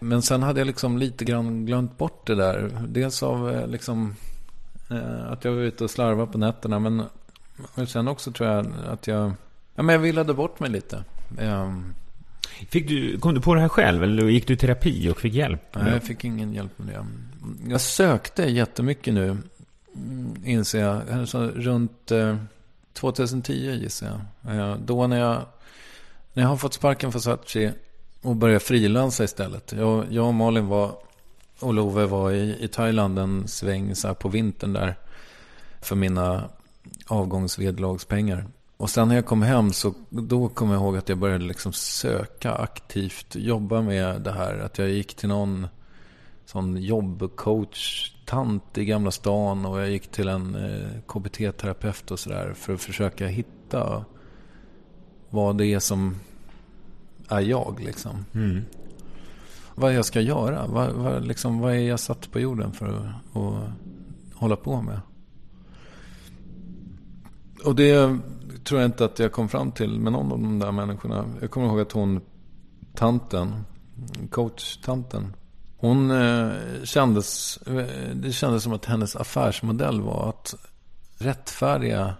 Men sen hade jag liksom lite grann glömt bort det där. Dels av eh, liksom, eh, att jag var ute och slarvade på nätterna. Men sen också tror jag att jag, ja, men jag villade bort mig lite. Um, Fick du, kom du på det här själv eller gick du i terapi och fick hjälp? Nej, jag fick ingen hjälp med det. Jag sökte jättemycket nu, Mm, inser jag. Så runt eh, 2010 gissar jag. Eh, då när jag, när jag har fått sparken för Satchi och börjat frilansa istället. Jag, jag och Malin var, och Love var i, i Thailand en sväng så på vintern där. För mina avgångsvedlagspengar. Och sen när jag kom hem så då kom jag ihåg att jag började liksom söka aktivt. Jobba med det här. Att jag gick till någon sån jobbcoach-tant i Gamla stan. Och jag gick till en eh, KBT-terapeut och sådär. För att försöka hitta vad det är som är jag liksom. Mm. Vad jag ska göra. Vad, vad, liksom, vad är jag satt på jorden för att, att hålla på med. Och det tror jag inte att jag kom fram till med någon av de där människorna. Jag kommer ihåg att hon, tanten, coach-tanten. Hon eh, kändes, eh, det kändes som att hennes affärsmodell var att rättfärdiga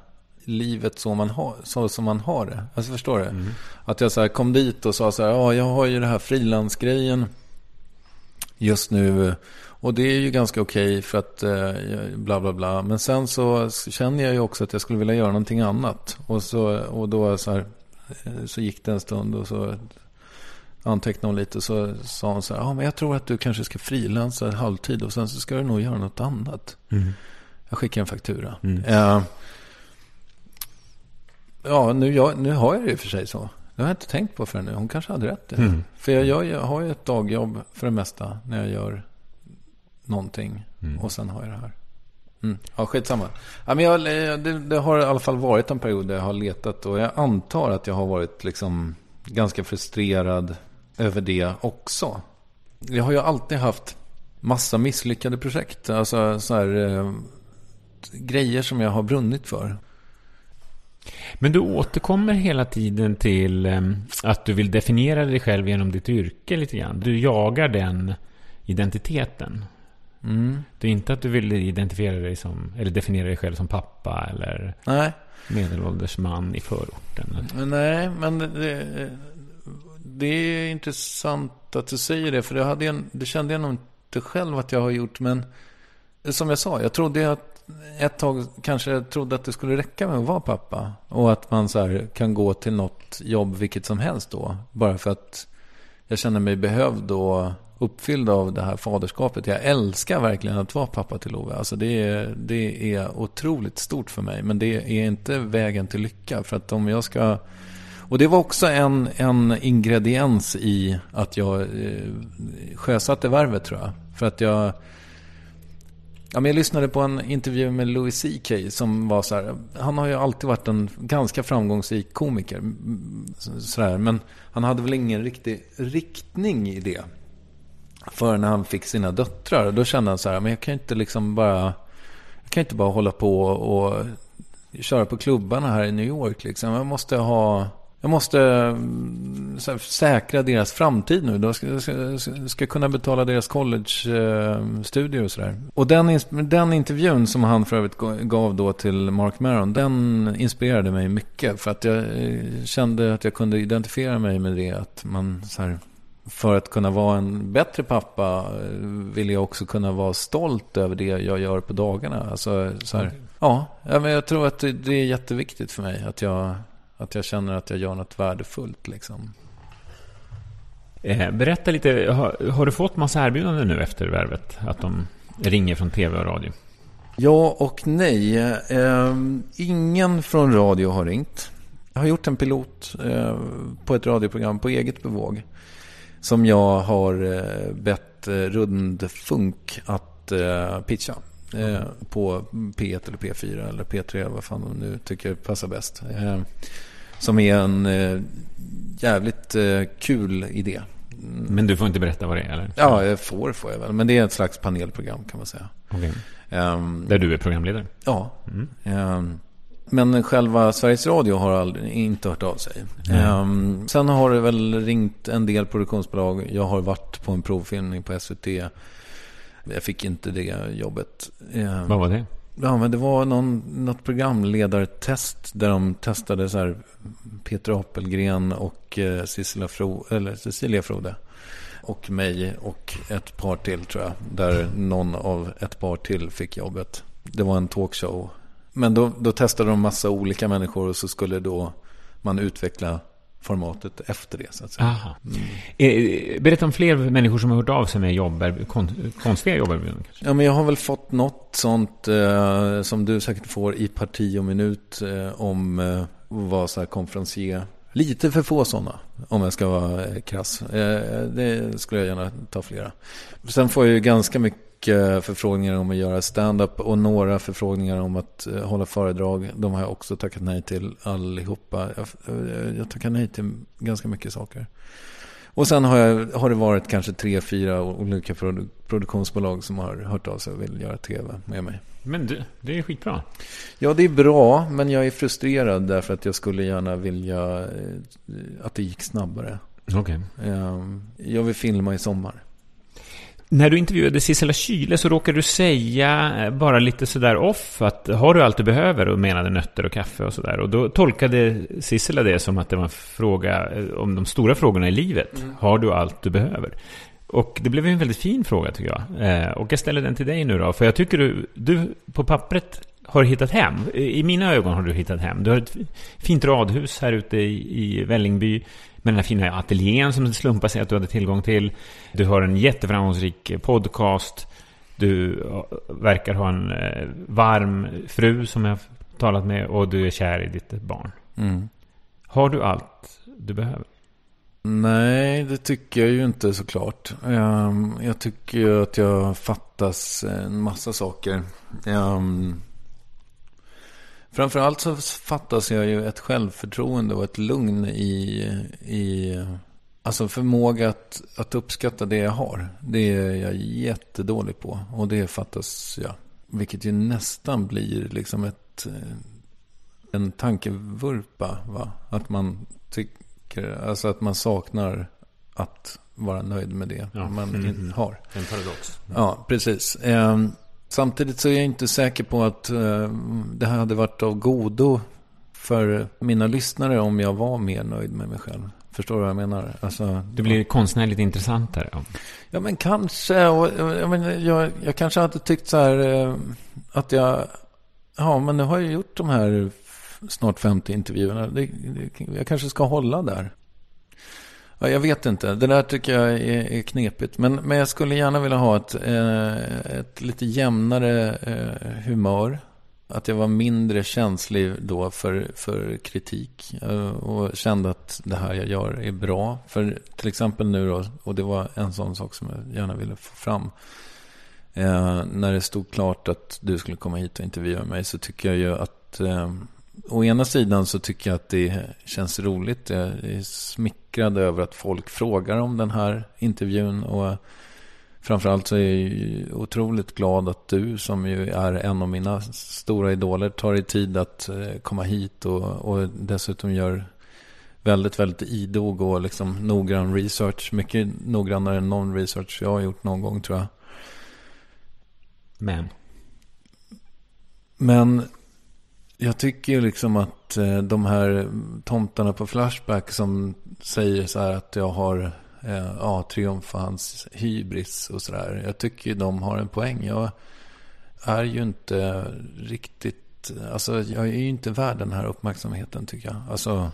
livet så, man har, så som man har det. Alltså förstår du? Mm. Att jag så här kom dit och sa så här, ja jag har ju det här frilansgrejen just nu. Och det är ju ganska okej okay för att eh, bla bla bla. Men sen så känner jag ju också att jag skulle vilja göra någonting annat. Och, så, och då så, här, eh, så gick det en stund och så antecknade hon lite så sa hon så här, ja men jag tror att du kanske ska frilansa halvtid och sen så ska du nog göra något annat. Mm. Jag skickar en faktura. Mm. Uh, Ja, nu, jag, nu har jag det i och för sig så. Det har jag inte tänkt på förrän nu. Hon kanske hade rätt. Mm. För jag, jag, jag, har ju ett dagjobb för det mesta när jag gör någonting. Mm. Och sen har jag det här. Mm. Ja, skitsamma. Ja, men jag, det, det, har i alla fall varit en period där jag har letat. Och jag antar att jag har varit liksom ganska frustrerad över det också. Jag har ju alltid haft massa misslyckade projekt. Alltså så här, eh, grejer som jag har brunnit för. Men du återkommer hela tiden till ehm, att du vill definiera dig själv genom ditt yrke lite grann. Du jagar den identiteten. Mm. Det är inte att du vill identifiera dig som, eller definiera dig själv som pappa eller Nej. medelålders man i förorten. Nej, men det, det, är intressant att du säger det. För det, hade jag, det kände jag nog inte själv att jag har gjort. Men som jag sa, jag trodde att ett tag kanske trodde att det skulle räcka med att vara pappa. Och att man så här, kan gå till något jobb vilket som helst då. Bara för att jag känner mig behövd och, uppfylld av det här faderskapet. Jag älskar verkligen att vara pappa till Ove. Alltså det, är, det är otroligt stort för mig. Men det är inte vägen till lycka. För att om jag ska... Och det var också en, en ingrediens i att jag eh, sjösatte värvet tror jag. För att jag... Ja, men jag lyssnade på en intervju med Louis CK som var så här. Han har ju alltid varit en ganska framgångsrik komiker. Så där, men han hade väl ingen riktig riktning i det. För när han fick sina döttrar. Då kände han så här. Men jag kan inte liksom bara. Jag kan inte bara hålla på och köra på klubbarna här i New York. Liksom. Jag måste ha jag måste här, säkra deras framtid nu. De ska, ska, ska kunna betala deras college-studier och sådär. Och den, den intervjun som han för övrigt gav då till Mark Maron, den inspirerade mig mycket. För att jag eh, kände att jag kunde identifiera mig med det. Att man så här, för att kunna vara en bättre pappa eh, vill jag också kunna vara stolt över det jag gör på dagarna. Alltså, så här, okay. ja, jag tror att det är jätteviktigt för mig att jag att jag känner att jag gör något värdefullt liksom. Eh, berätta lite, har, har, du fått massa erbjudanden nu efter värvet? Att de ringer från tv och radio? Ja och nej. Eh, ingen från radio har ringt. Jag har gjort en pilot eh, på ett radioprogram på eget bevåg. Som jag har eh, bett eh, Rundfunk att eh, pitcha. Eh, på P1 eller P4 eller P3, vad fan de nu tycker passar bäst. Eh, som är en eh, jävligt eh, kul idé. Men du får inte berätta vad det är eller? Ja, jag får får jag väl. Men det är ett slags panelprogram kan man säga. Okay. Um, Där du är programledare? Ja. Mm. Um, men själva Sveriges Radio har aldrig, inte hört av sig. Mm. Sen har det väl ringt en del produktionsbolag. Jag har varit på en provfilmning på SVT. Jag fick inte det jobbet. Vad var det? Ja, men det var någon, något programledartest där de testade så här Peter Apelgren och eh, Cecilia, Fro, eller Cecilia Frode. Och mig och ett par till tror jag. Där någon av ett par till fick jobbet. Det var en talkshow. Men då, då testade de massa olika människor och så skulle då man utveckla formatet efter det. Så att säga. Mm. Berätta om fler människor som har hört av sig med jobb, konstiga jobberbjudanden. Ja, men jag har väl fått något sånt eh, som du säkert får i parti och minut eh, om eh, vara så här konferencier. Lite för få sådana, om jag ska vara eh, krass. Eh, det skulle jag gärna ta flera. Sen får jag ju ganska mycket mycket förfrågningar om att göra stand-up och några förfrågningar om att eh, hålla föredrag. De har jag också tackat nej till allihopa. Jag, jag tackar nej till ganska mycket saker. Och sen har, jag, har det varit kanske tre, fyra olika produ produktionsbolag som har hört av sig och vill göra tv med mig. Men du, det är skitbra. Ja, det är bra, men jag är frustrerad därför att jag skulle gärna vilja eh, att det gick snabbare. Okej. Okay. Ehm, jag vill filma i sommar. När du intervjuade Sissela Kyle så råkade du säga eh, bara lite sådär off att har du allt du behöver och menade nötter och kaffe och sådär. Och då tolkade Sissela det som att det var en fråga eh, om de stora frågorna i livet. Mm. Har du allt du behöver? Och det blev en väldigt fin fråga tycker jag. Eh, och jag ställer den till dig nu då. För jag tycker du, du på pappret har hittat hem. I mina ögon har du hittat hem. Du har ett fint radhus här ute i, i Vällingby med den här fina ateljén som det slumpar sig att du hade tillgång till. Du har en jätteframgångsrik podcast. Du verkar ha en eh, varm fru som jag har talat med och du är kär i ditt barn. Mm. Har du allt du behöver? Nej, det tycker jag ju inte såklart. Ehm, jag tycker ju att jag fattas en massa saker. Framförallt så fattas jag ju ett självförtroende och ett lugn i, i alltså förmåga att, att uppskatta det jag har. Det är jag jättedålig på. Och det fattas jag. Vilket ju nästan blir liksom ett, en tankevurpa. Va? Att man tycker, alltså att man saknar att vara nöjd med det ja. man mm. har. En paradox. Mm. Ja, precis. Um, Samtidigt så är jag inte säker på att eh, det hade varit av godo för mina lyssnare om jag var mer nöjd med mig själv. Förstår du vad jag menar? Alltså, det blir konstnärligt intressantare. Ja. ja, men kanske. Och, jag, men, jag, jag kanske hade tyckt så här eh, att jag... Ja, men nu har jag gjort de här snart 50 intervjuerna. Det, det, jag kanske ska hålla där. Ja, jag vet inte. Det där tycker jag är, är knepigt. Men, men jag skulle gärna vilja ha ett, eh, ett lite jämnare eh, humör. Att jag var mindre känslig då för, för kritik. eh, Och kände att det här jag gör är bra. För till exempel nu då, och det var en sån sak som jag gärna ville få fram. Eh, när det stod klart att du skulle komma hit och intervjua mig så tycker jag ju att eh, Å ena sidan så tycker jag att det känns roligt. Jag är smickrad över att folk frågar om den här intervjun. Och framförallt så är jag otroligt glad att du som ju är en av mina stora idoler tar dig tid att eh, komma hit och, och dessutom gör väldigt, väldigt idog och liksom noggrann research. Mycket noggrannare än någon research jag har gjort någon gång tror jag. Men. Men jag tycker ju liksom att eh, de här tomtarna på Flashback som säger så här att jag har eh, ja, triumf och hans hybris och sådär. Jag tycker ju de har en poäng. Jag är ju inte riktigt, alltså jag är ju inte värd den här uppmärksamheten tycker jag. Alltså,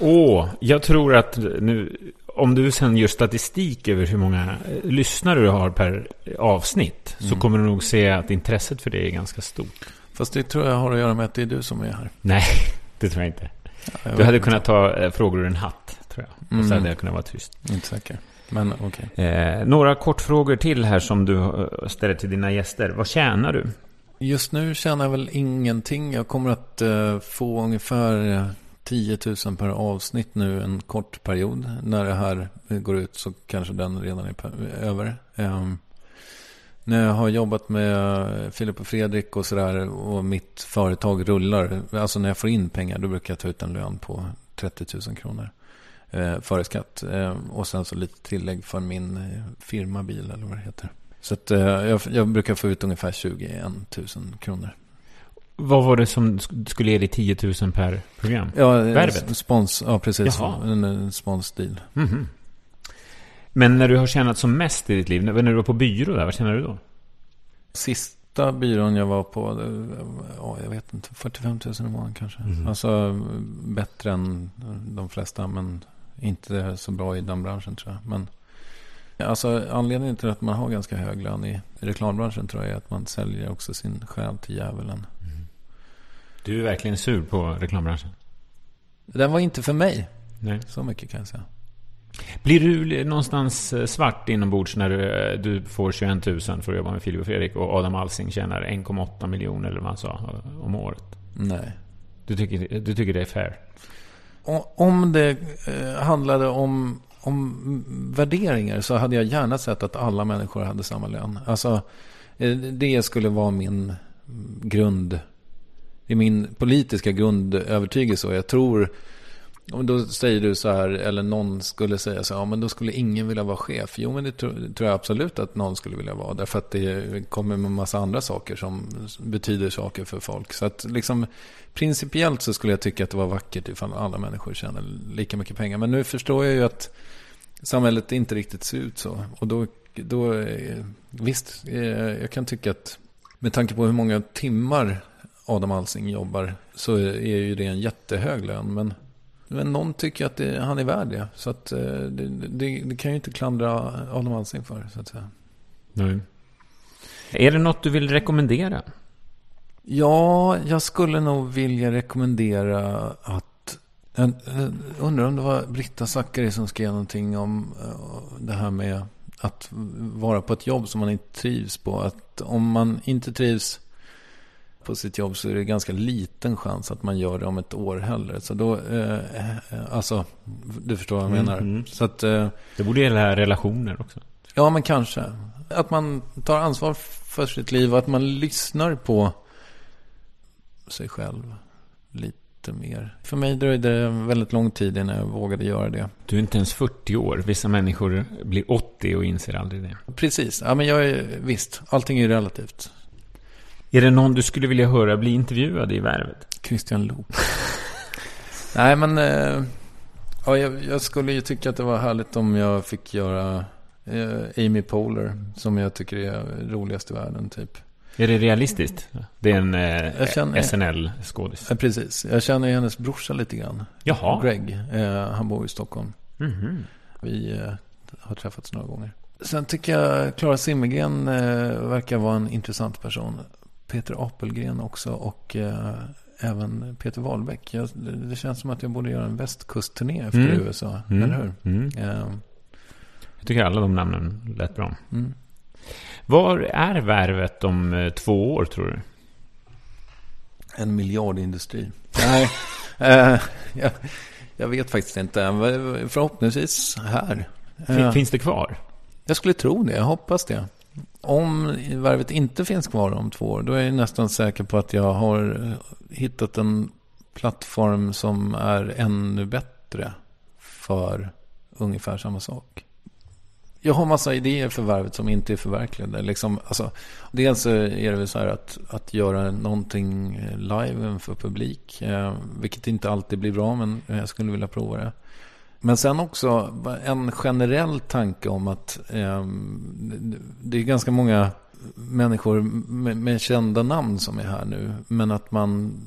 Åh, jag tror att nu, om du sen gör statistik över hur många eh, lyssnare du har per avsnitt, så kommer du nog se att intresset för det är ganska stort. Fast det tror jag har att göra med att det är du som är här. Nej, det tror jag inte. Jag Du hade inte. kunnat ta eh, frågor ur en hatt, tror jag. Och så Mm. hade jag kunnat vara tyst. Inte säker. Men okej. Eh, några kortfrågor till här som du eh, ställer till dina gäster. Vad tjänar du? Just nu tjänar jag väl ingenting. Jag kommer att eh, få ungefär eh, 10 000 per avsnitt nu en kort period. När det här eh, går ut så kanske den redan är över. Ehm, när jag har jobbat med eh, Filip och Fredrik och sådär och mitt företag rullar. Alltså när jag får in pengar då brukar jag ta ut en lön på 30 000 kronor. Eh, före skatt. Eh, och sen så lite tillägg för min eh, firmabil eller vad det heter. Så att, eh, jag, jag brukar få ut ungefär 21 000 kronor. Vad var det som sk- skulle ge dig 10 000 per program? Ja, eh, Värvet? Spons, ja precis. Jaha. En, en sponsdeal. Mhm. Men när du har tjänat som mest i ditt liv, när du var på byrå där, vad tjänar du då? Sista byrån jag var på, ja, jag vet inte, 45 000 i månaden kanske. Mhm. Alltså bättre än de flesta, men inte så bra i den branschen tror jag. Men alltså anledningen till att man har ganska hög lön i reklambranschen tror jag är att man säljer också sin själ till djävulen. Du är verkligen sur på reklambranschen. Den var inte för mig, Nej. så mycket kan jag säga. Blir du någonstans eh, svart inombords när du, eh, du får 21 000 för att jobba med Filip och Fredrik och Adam Alsing tjänar 1,8 miljoner eller vad han sa eh, om året? Nej. Du tycker, du tycker det är fair? Om det handlade om, om värderingar så hade jag gärna sett att alla människor hade samma lön. Alltså, det skulle vara min grund. Det är min politiska grundövertygelse. Och jag tror, och då säger du så här, eller någon skulle säga så här, ja men då skulle ingen vilja vara chef. Jo men det tror, det tror jag absolut att någon skulle vilja vara. Därför att det kommer med massa andra saker som betyder saker för folk. Så att liksom principiellt så skulle jag tycka att det var vackert ifall alla människor tjänar lika mycket pengar. Men nu förstår jag ju att samhället inte riktigt ser ut så. Och då, då eh, visst, eh, jag kan tycka att med tanke på hur många timmar Adam Alsing jobbar så är ju det en jättehög lön. Men, men någon tycker att det, han är värd det. Så att eh, det, det, det kan ju inte klandra Adam Alsing för, så att säga. Nej. Är det något du vill rekommendera? Ja, jag skulle nog vilja rekommendera att... Jag undrar om det var Britta Zackari som skrev någonting om eh, det här med att vara på ett jobb som man inte trivs på. Att om man inte trivs på sitt jobb så är det ganska liten chans att man gör det om ett år heller. Så då, eh, eh, alltså, du förstår vad jag Mm, menar. mm. Så att, eh, Det borde gälla relationer också. Ja, men kanske. Att man tar ansvar för sitt liv och att man lyssnar på sig själv lite mer. För mig dröjde det väldigt lång tid innan jag vågade göra det. Du är inte ens 40 år. Vissa människor blir 80 och inser aldrig det. Precis. Ja, men jag är, visst, allting är relativt. Är det någon du skulle vilja höra bli intervjuad i Värvet? Christian Lok. Nej, men... Eh, ja, jag, jag skulle ju tycka att det var härligt om jag fick göra eh, Amy Poehler. Som jag tycker är roligast i världen, typ. Är det realistiskt? Det är en eh, SNL-skådis. Ja, precis. Jag känner hennes brorsa lite grann. Jaha. Greg. Eh, han bor i Stockholm. Mhm. Vi eh, har träffats några gånger. Sen tycker jag Klara Zimmergren eh, verkar vara en intressant person. Peter Apelgren också och eh, även Peter Wahlbeck. Jag, det, känns som att jag borde göra en västkustturné efter Mm. USA. Mm. Eller hur? Mm. Eh, Jag tycker alla de namnen lät bra. mm. Var är värvet om eh, två år, tror du? En miljardindustri. Nej, eh, jag, jag vet faktiskt inte. Förhoppningsvis här. Eh, Finns det kvar? Jag skulle tro det, jag hoppas det. Om värvet inte finns kvar om två år, då är jag nästan säker på att jag har eh, hittat en plattform som är ännu bättre för ungefär samma sak. Jag har massa idéer för värvet som inte är förverkligade. Liksom, alltså, dels så är det väl så här att, att göra någonting eh, live för publik. Eh, vilket inte alltid blir bra, men jag skulle vilja prova det. Men sen också en generell tanke om att eh, det är ganska många människor med, med kända namn som är här nu. Men att man,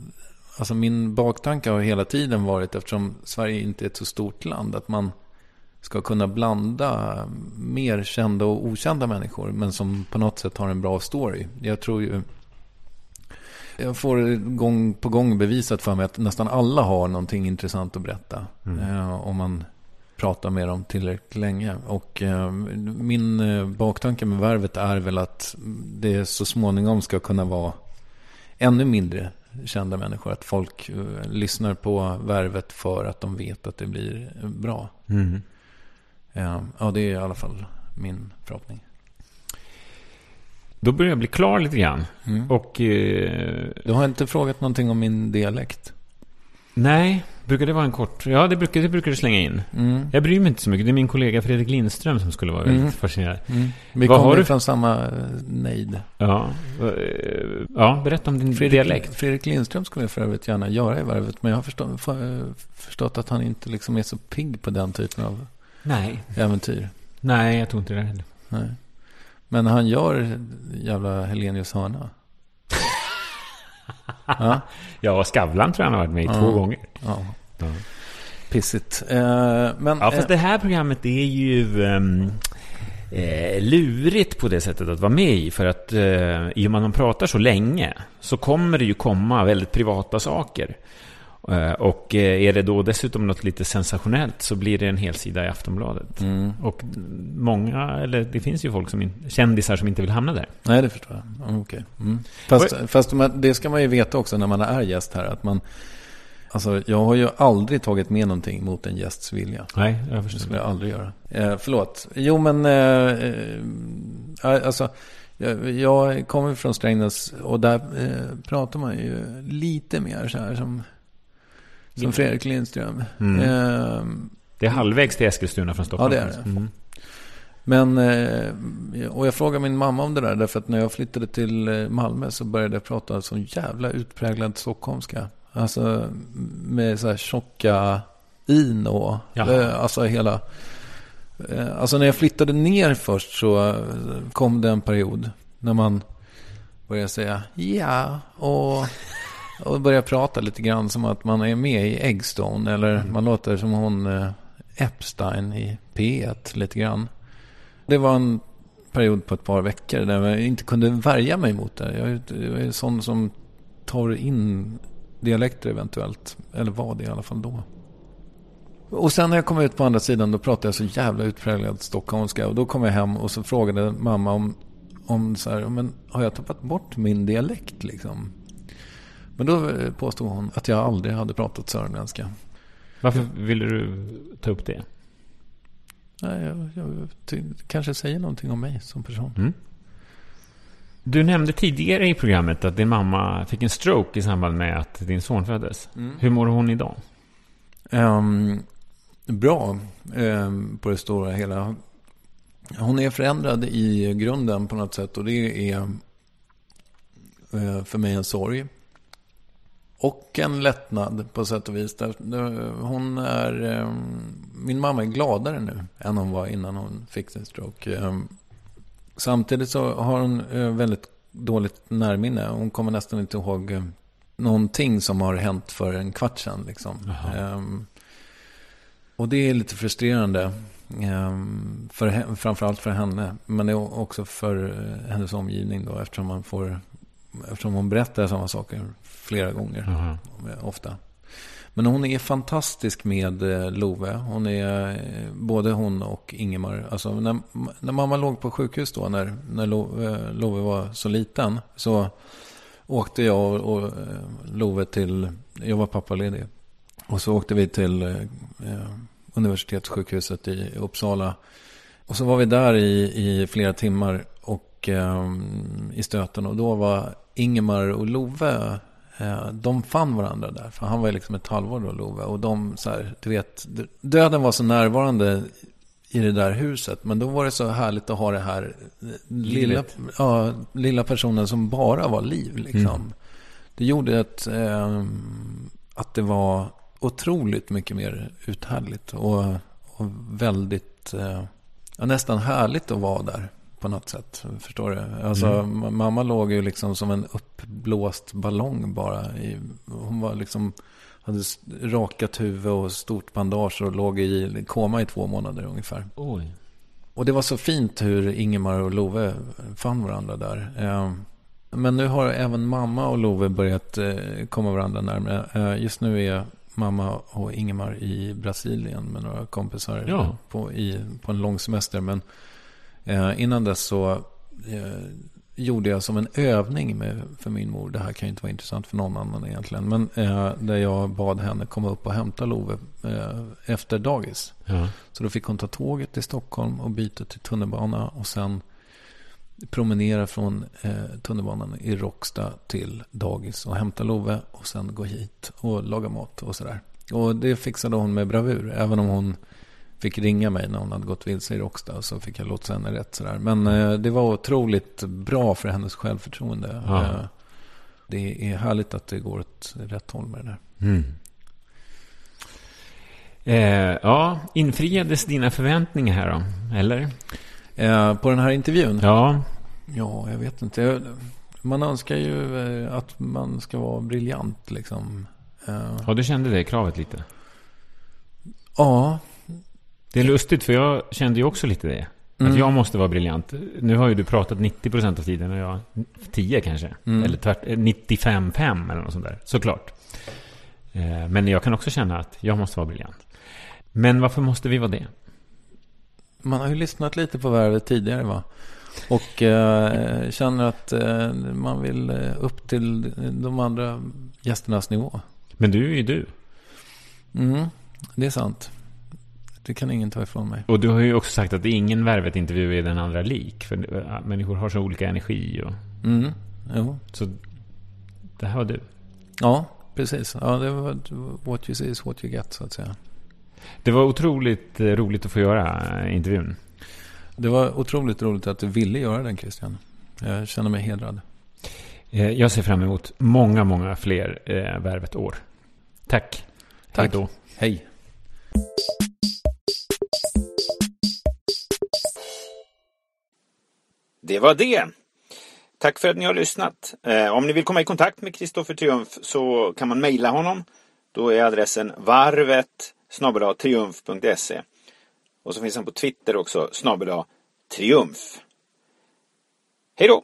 alltså min baktanke har hela tiden varit, eftersom Sverige inte är ett så stort land, att man ska kunna blanda mer kända och okända människor, men som på något sätt har en bra story. Jag tror ju jag får gång på gång bevisat för mig att nästan alla har någonting intressant att berätta. Eh, om man pratar med dem tillräckligt länge. Och eh, min eh, baktanke med värvet är väl att det så småningom ska kunna vara ännu mindre kända människor. Att folk lyssnar på värvet för att de vet att det blir bra. Mm. Ja, det är i alla fall min förhoppning. Då börjar jag bli klar lite grann. Mm. Och... Eh, Du har inte frågat någonting om min dialekt? nej, brukar det vara en kort... Ja, det brukar, det brukar du slänga in. Mm. Jag bryr mig inte så mycket. Det är min kollega Fredrik Lindström som skulle vara Mm. väldigt fascinerad. Mm. Vi Vad kommer du- från samma eh, nejd. Ja, eh, ja, berätta om din dialekt. Fredrik Lindström skulle jag för övrigt gärna göra i värvet. Men jag har förstå, för, förstått att han inte liksom är så pigg på den typen av Nej. äventyr. Nej, jag tror inte det heller. Nej. Men han gör jävla Helenius hörna. ja, Ja, Skavlan tror jag han har varit med i Ja. två gånger. ja. Ja. Pissigt. Eh, men, Ja, fast eh, det här programmet är ju ehm, eh, lurigt på det sättet att vara med i. För att eh, i och med att man pratar så länge så kommer det ju komma väldigt privata saker. Eh, och eh, är det då dessutom något lite sensationellt så blir det en hel sida i Aftonbladet. mm. Och många, eller det finns ju folk som kändisar som inte vill hamna där. Nej, det förstår jag. Mm, Okej. Mm. Fast, fast man, det ska man ju veta också när man är gäst här. Att man, alltså, jag har ju aldrig tagit med någonting mot en gästs vilja. Nej, jag Det förstår. skulle jag aldrig göra. Eh, förlåt. Jo, men... Eh, eh, alltså, jag, kommer från Strängnäs och där eh, pratar man ju lite mer så här som, som Fredrik Lindström. Mm. Eh, Det är halvvägs till Eskilstuna från Stockholm. Ja, det är det. Mm. men, eh, och jag frågade min mamma om det där. Därför att när jag flyttade till eh, Malmö så började jag prata så jävla utpräglad stockholmska. Alltså med så här tjocka in och Jaha. eh, alltså hela... Alltså när jag flyttade ner först så kom det en period när man började säga ja och, och började prata lite grann som att man är med i Eggstone. Eller man låter som hon eh, Epstein i P1 lite grann. Det var en period på ett par veckor där jag inte kunde värja mig mot det. Jag är- jag är sån som tar in dialekter eventuellt. Eller var det i alla fall då. Och sen när jag kom ut på andra sidan då pratade jag så jävla utpräglad stockholmska. Och då kom jag hem och så frågade mamma om, om så här, men har jag tappat bort min dialekt liksom? Men då eh, påstod hon att jag aldrig hade pratat sörmländska. Varför ville du ta upp det? Nej, jag, jag, ty, kanske säger någonting om mig som person. Mm. Du nämnde tidigare i programmet att din mamma fick en stroke i samband med att din son föddes. Hur mår hon idag? Ehm, bra ehm, på det stora hela. Hon är förändrad i grunden på något sätt och det är eh, för mig en sorg. Och en lättnad på sätt och vis. Hon är, ehm, min mamma är gladare nu än hon var innan hon fick sin stroke. Ehm, Samtidigt så har hon eh, väldigt dåligt närminne. Hon kommer nästan inte ihåg eh, någonting som har hänt för en kvart sedan. Liksom. Ehm, Och det är lite frustrerande. ehm, För, framförallt för henne. Men det är också för eh, hennes omgivning då. Eftersom, man får, eftersom hon berättar samma saker flera gånger. Eh, Ofta. Men hon är fantastisk med eh, Love. Hon är eh, både hon och Ingemar. Alltså när, när mamma låg på sjukhus då, när, när eh, Love var så liten, så åkte jag och, och Love till, jag var pappaledig. Och så åkte vi till eh, universitetssjukhuset i Uppsala. Och så var vi där i, i flera timmar och eh, i stöten. Och då var Ingemar och Love, de fann varandra där. För han var liksom ett halvår då, Love. Och de, så här, du vet, döden var så närvarande i det där huset. Men då var det så härligt att ha det här eh, lilla, ja, lilla personen som bara var liv. Liksom. Det gjorde att, eh, att det var otroligt mycket mer uthärdligt. Och, och väldigt, eh, ja, nästan härligt att vara där på något sätt. Förstår du? Alltså, ma- Mamma låg ju liksom som en uppblåst ballong bara. I, hon var liksom, hade rakat huvud och stort bandage och låg i koma i två månader ungefär. Oj. Och det var så fint hur Ingemar och Love fann varandra där. Eh, Men nu har även mamma och Love börjat eh, komma varandra närmare. Eh, Just nu är mamma och Ingemar i Brasilien med några kompisar Ja. på, i, på en lång semester. Men eh, innan dess så eh, gjorde jag som en övning med, för min mor. Det här kan ju inte vara intressant för någon annan egentligen. Men eh, där jag bad henne komma upp och hämta Love eh, efter dagis. Ja. Så då fick hon ta tåget till Stockholm och byta till tunnelbana och sen promenera från eh, tunnelbanan i Råcksta till dagis och hämta Love och sen gå hit och laga mat och sådär. Och det fixade hon med bravur, även om hon fick ringa mig när hon hade gått vilse i Råcksta så fick jag låta henne rätt sådär. Men eh, det var otroligt bra för hennes självförtroende. Ja. Eh, det är härligt att det går åt rätt håll med det där. Mm. Eh, ja, infriades dina förväntningar här då? Eller? Eh, på den här intervjun? Ja. Ja, jag vet inte. Man önskar ju eh, att man ska vara briljant liksom. Eh, Ja, du kände det kravet lite? Ja, Det är lustigt, för jag kände ju också lite det. Att Mm. jag måste vara briljant. Nu har ju du pratat 90% av tiden och jag 10 kanske. Mm. Eller tvärt, eh, 95-5 eller något sånt där. Såklart. Eh, Men jag kan också känna att jag måste vara briljant. Men varför måste vi vara det? man har ju lyssnat lite på värvet tidigare va. Och eh, känner att eh, man vill eh, upp till de andra gästernas nivå. Men du är ju du. Mm, det är sant. Det kan ingen ta ifrån mig. Och du har ju också sagt att ingen Värvet-intervju är den andra lik. För eh, människor har så olika energi. Och, Mm, jo. så det här var du. Ja, precis. Ja, det var what you see is what you get så att säga. Det var otroligt eh, roligt att få göra eh, intervjun. Det var otroligt roligt att du ville göra den Christian. Jag känner mig hedrad. Eh, Jag ser fram emot många, många fler Värvet-år. Tack. Tack. Hej då. Hej. Det var det. Tack för att ni har lyssnat. Eh, om ni vill komma i kontakt med Kristoffer Triumf så kan man mejla honom. Då är adressen varvet triumf.se. Och så finns han på Twitter också, snabel triumf. Hej då!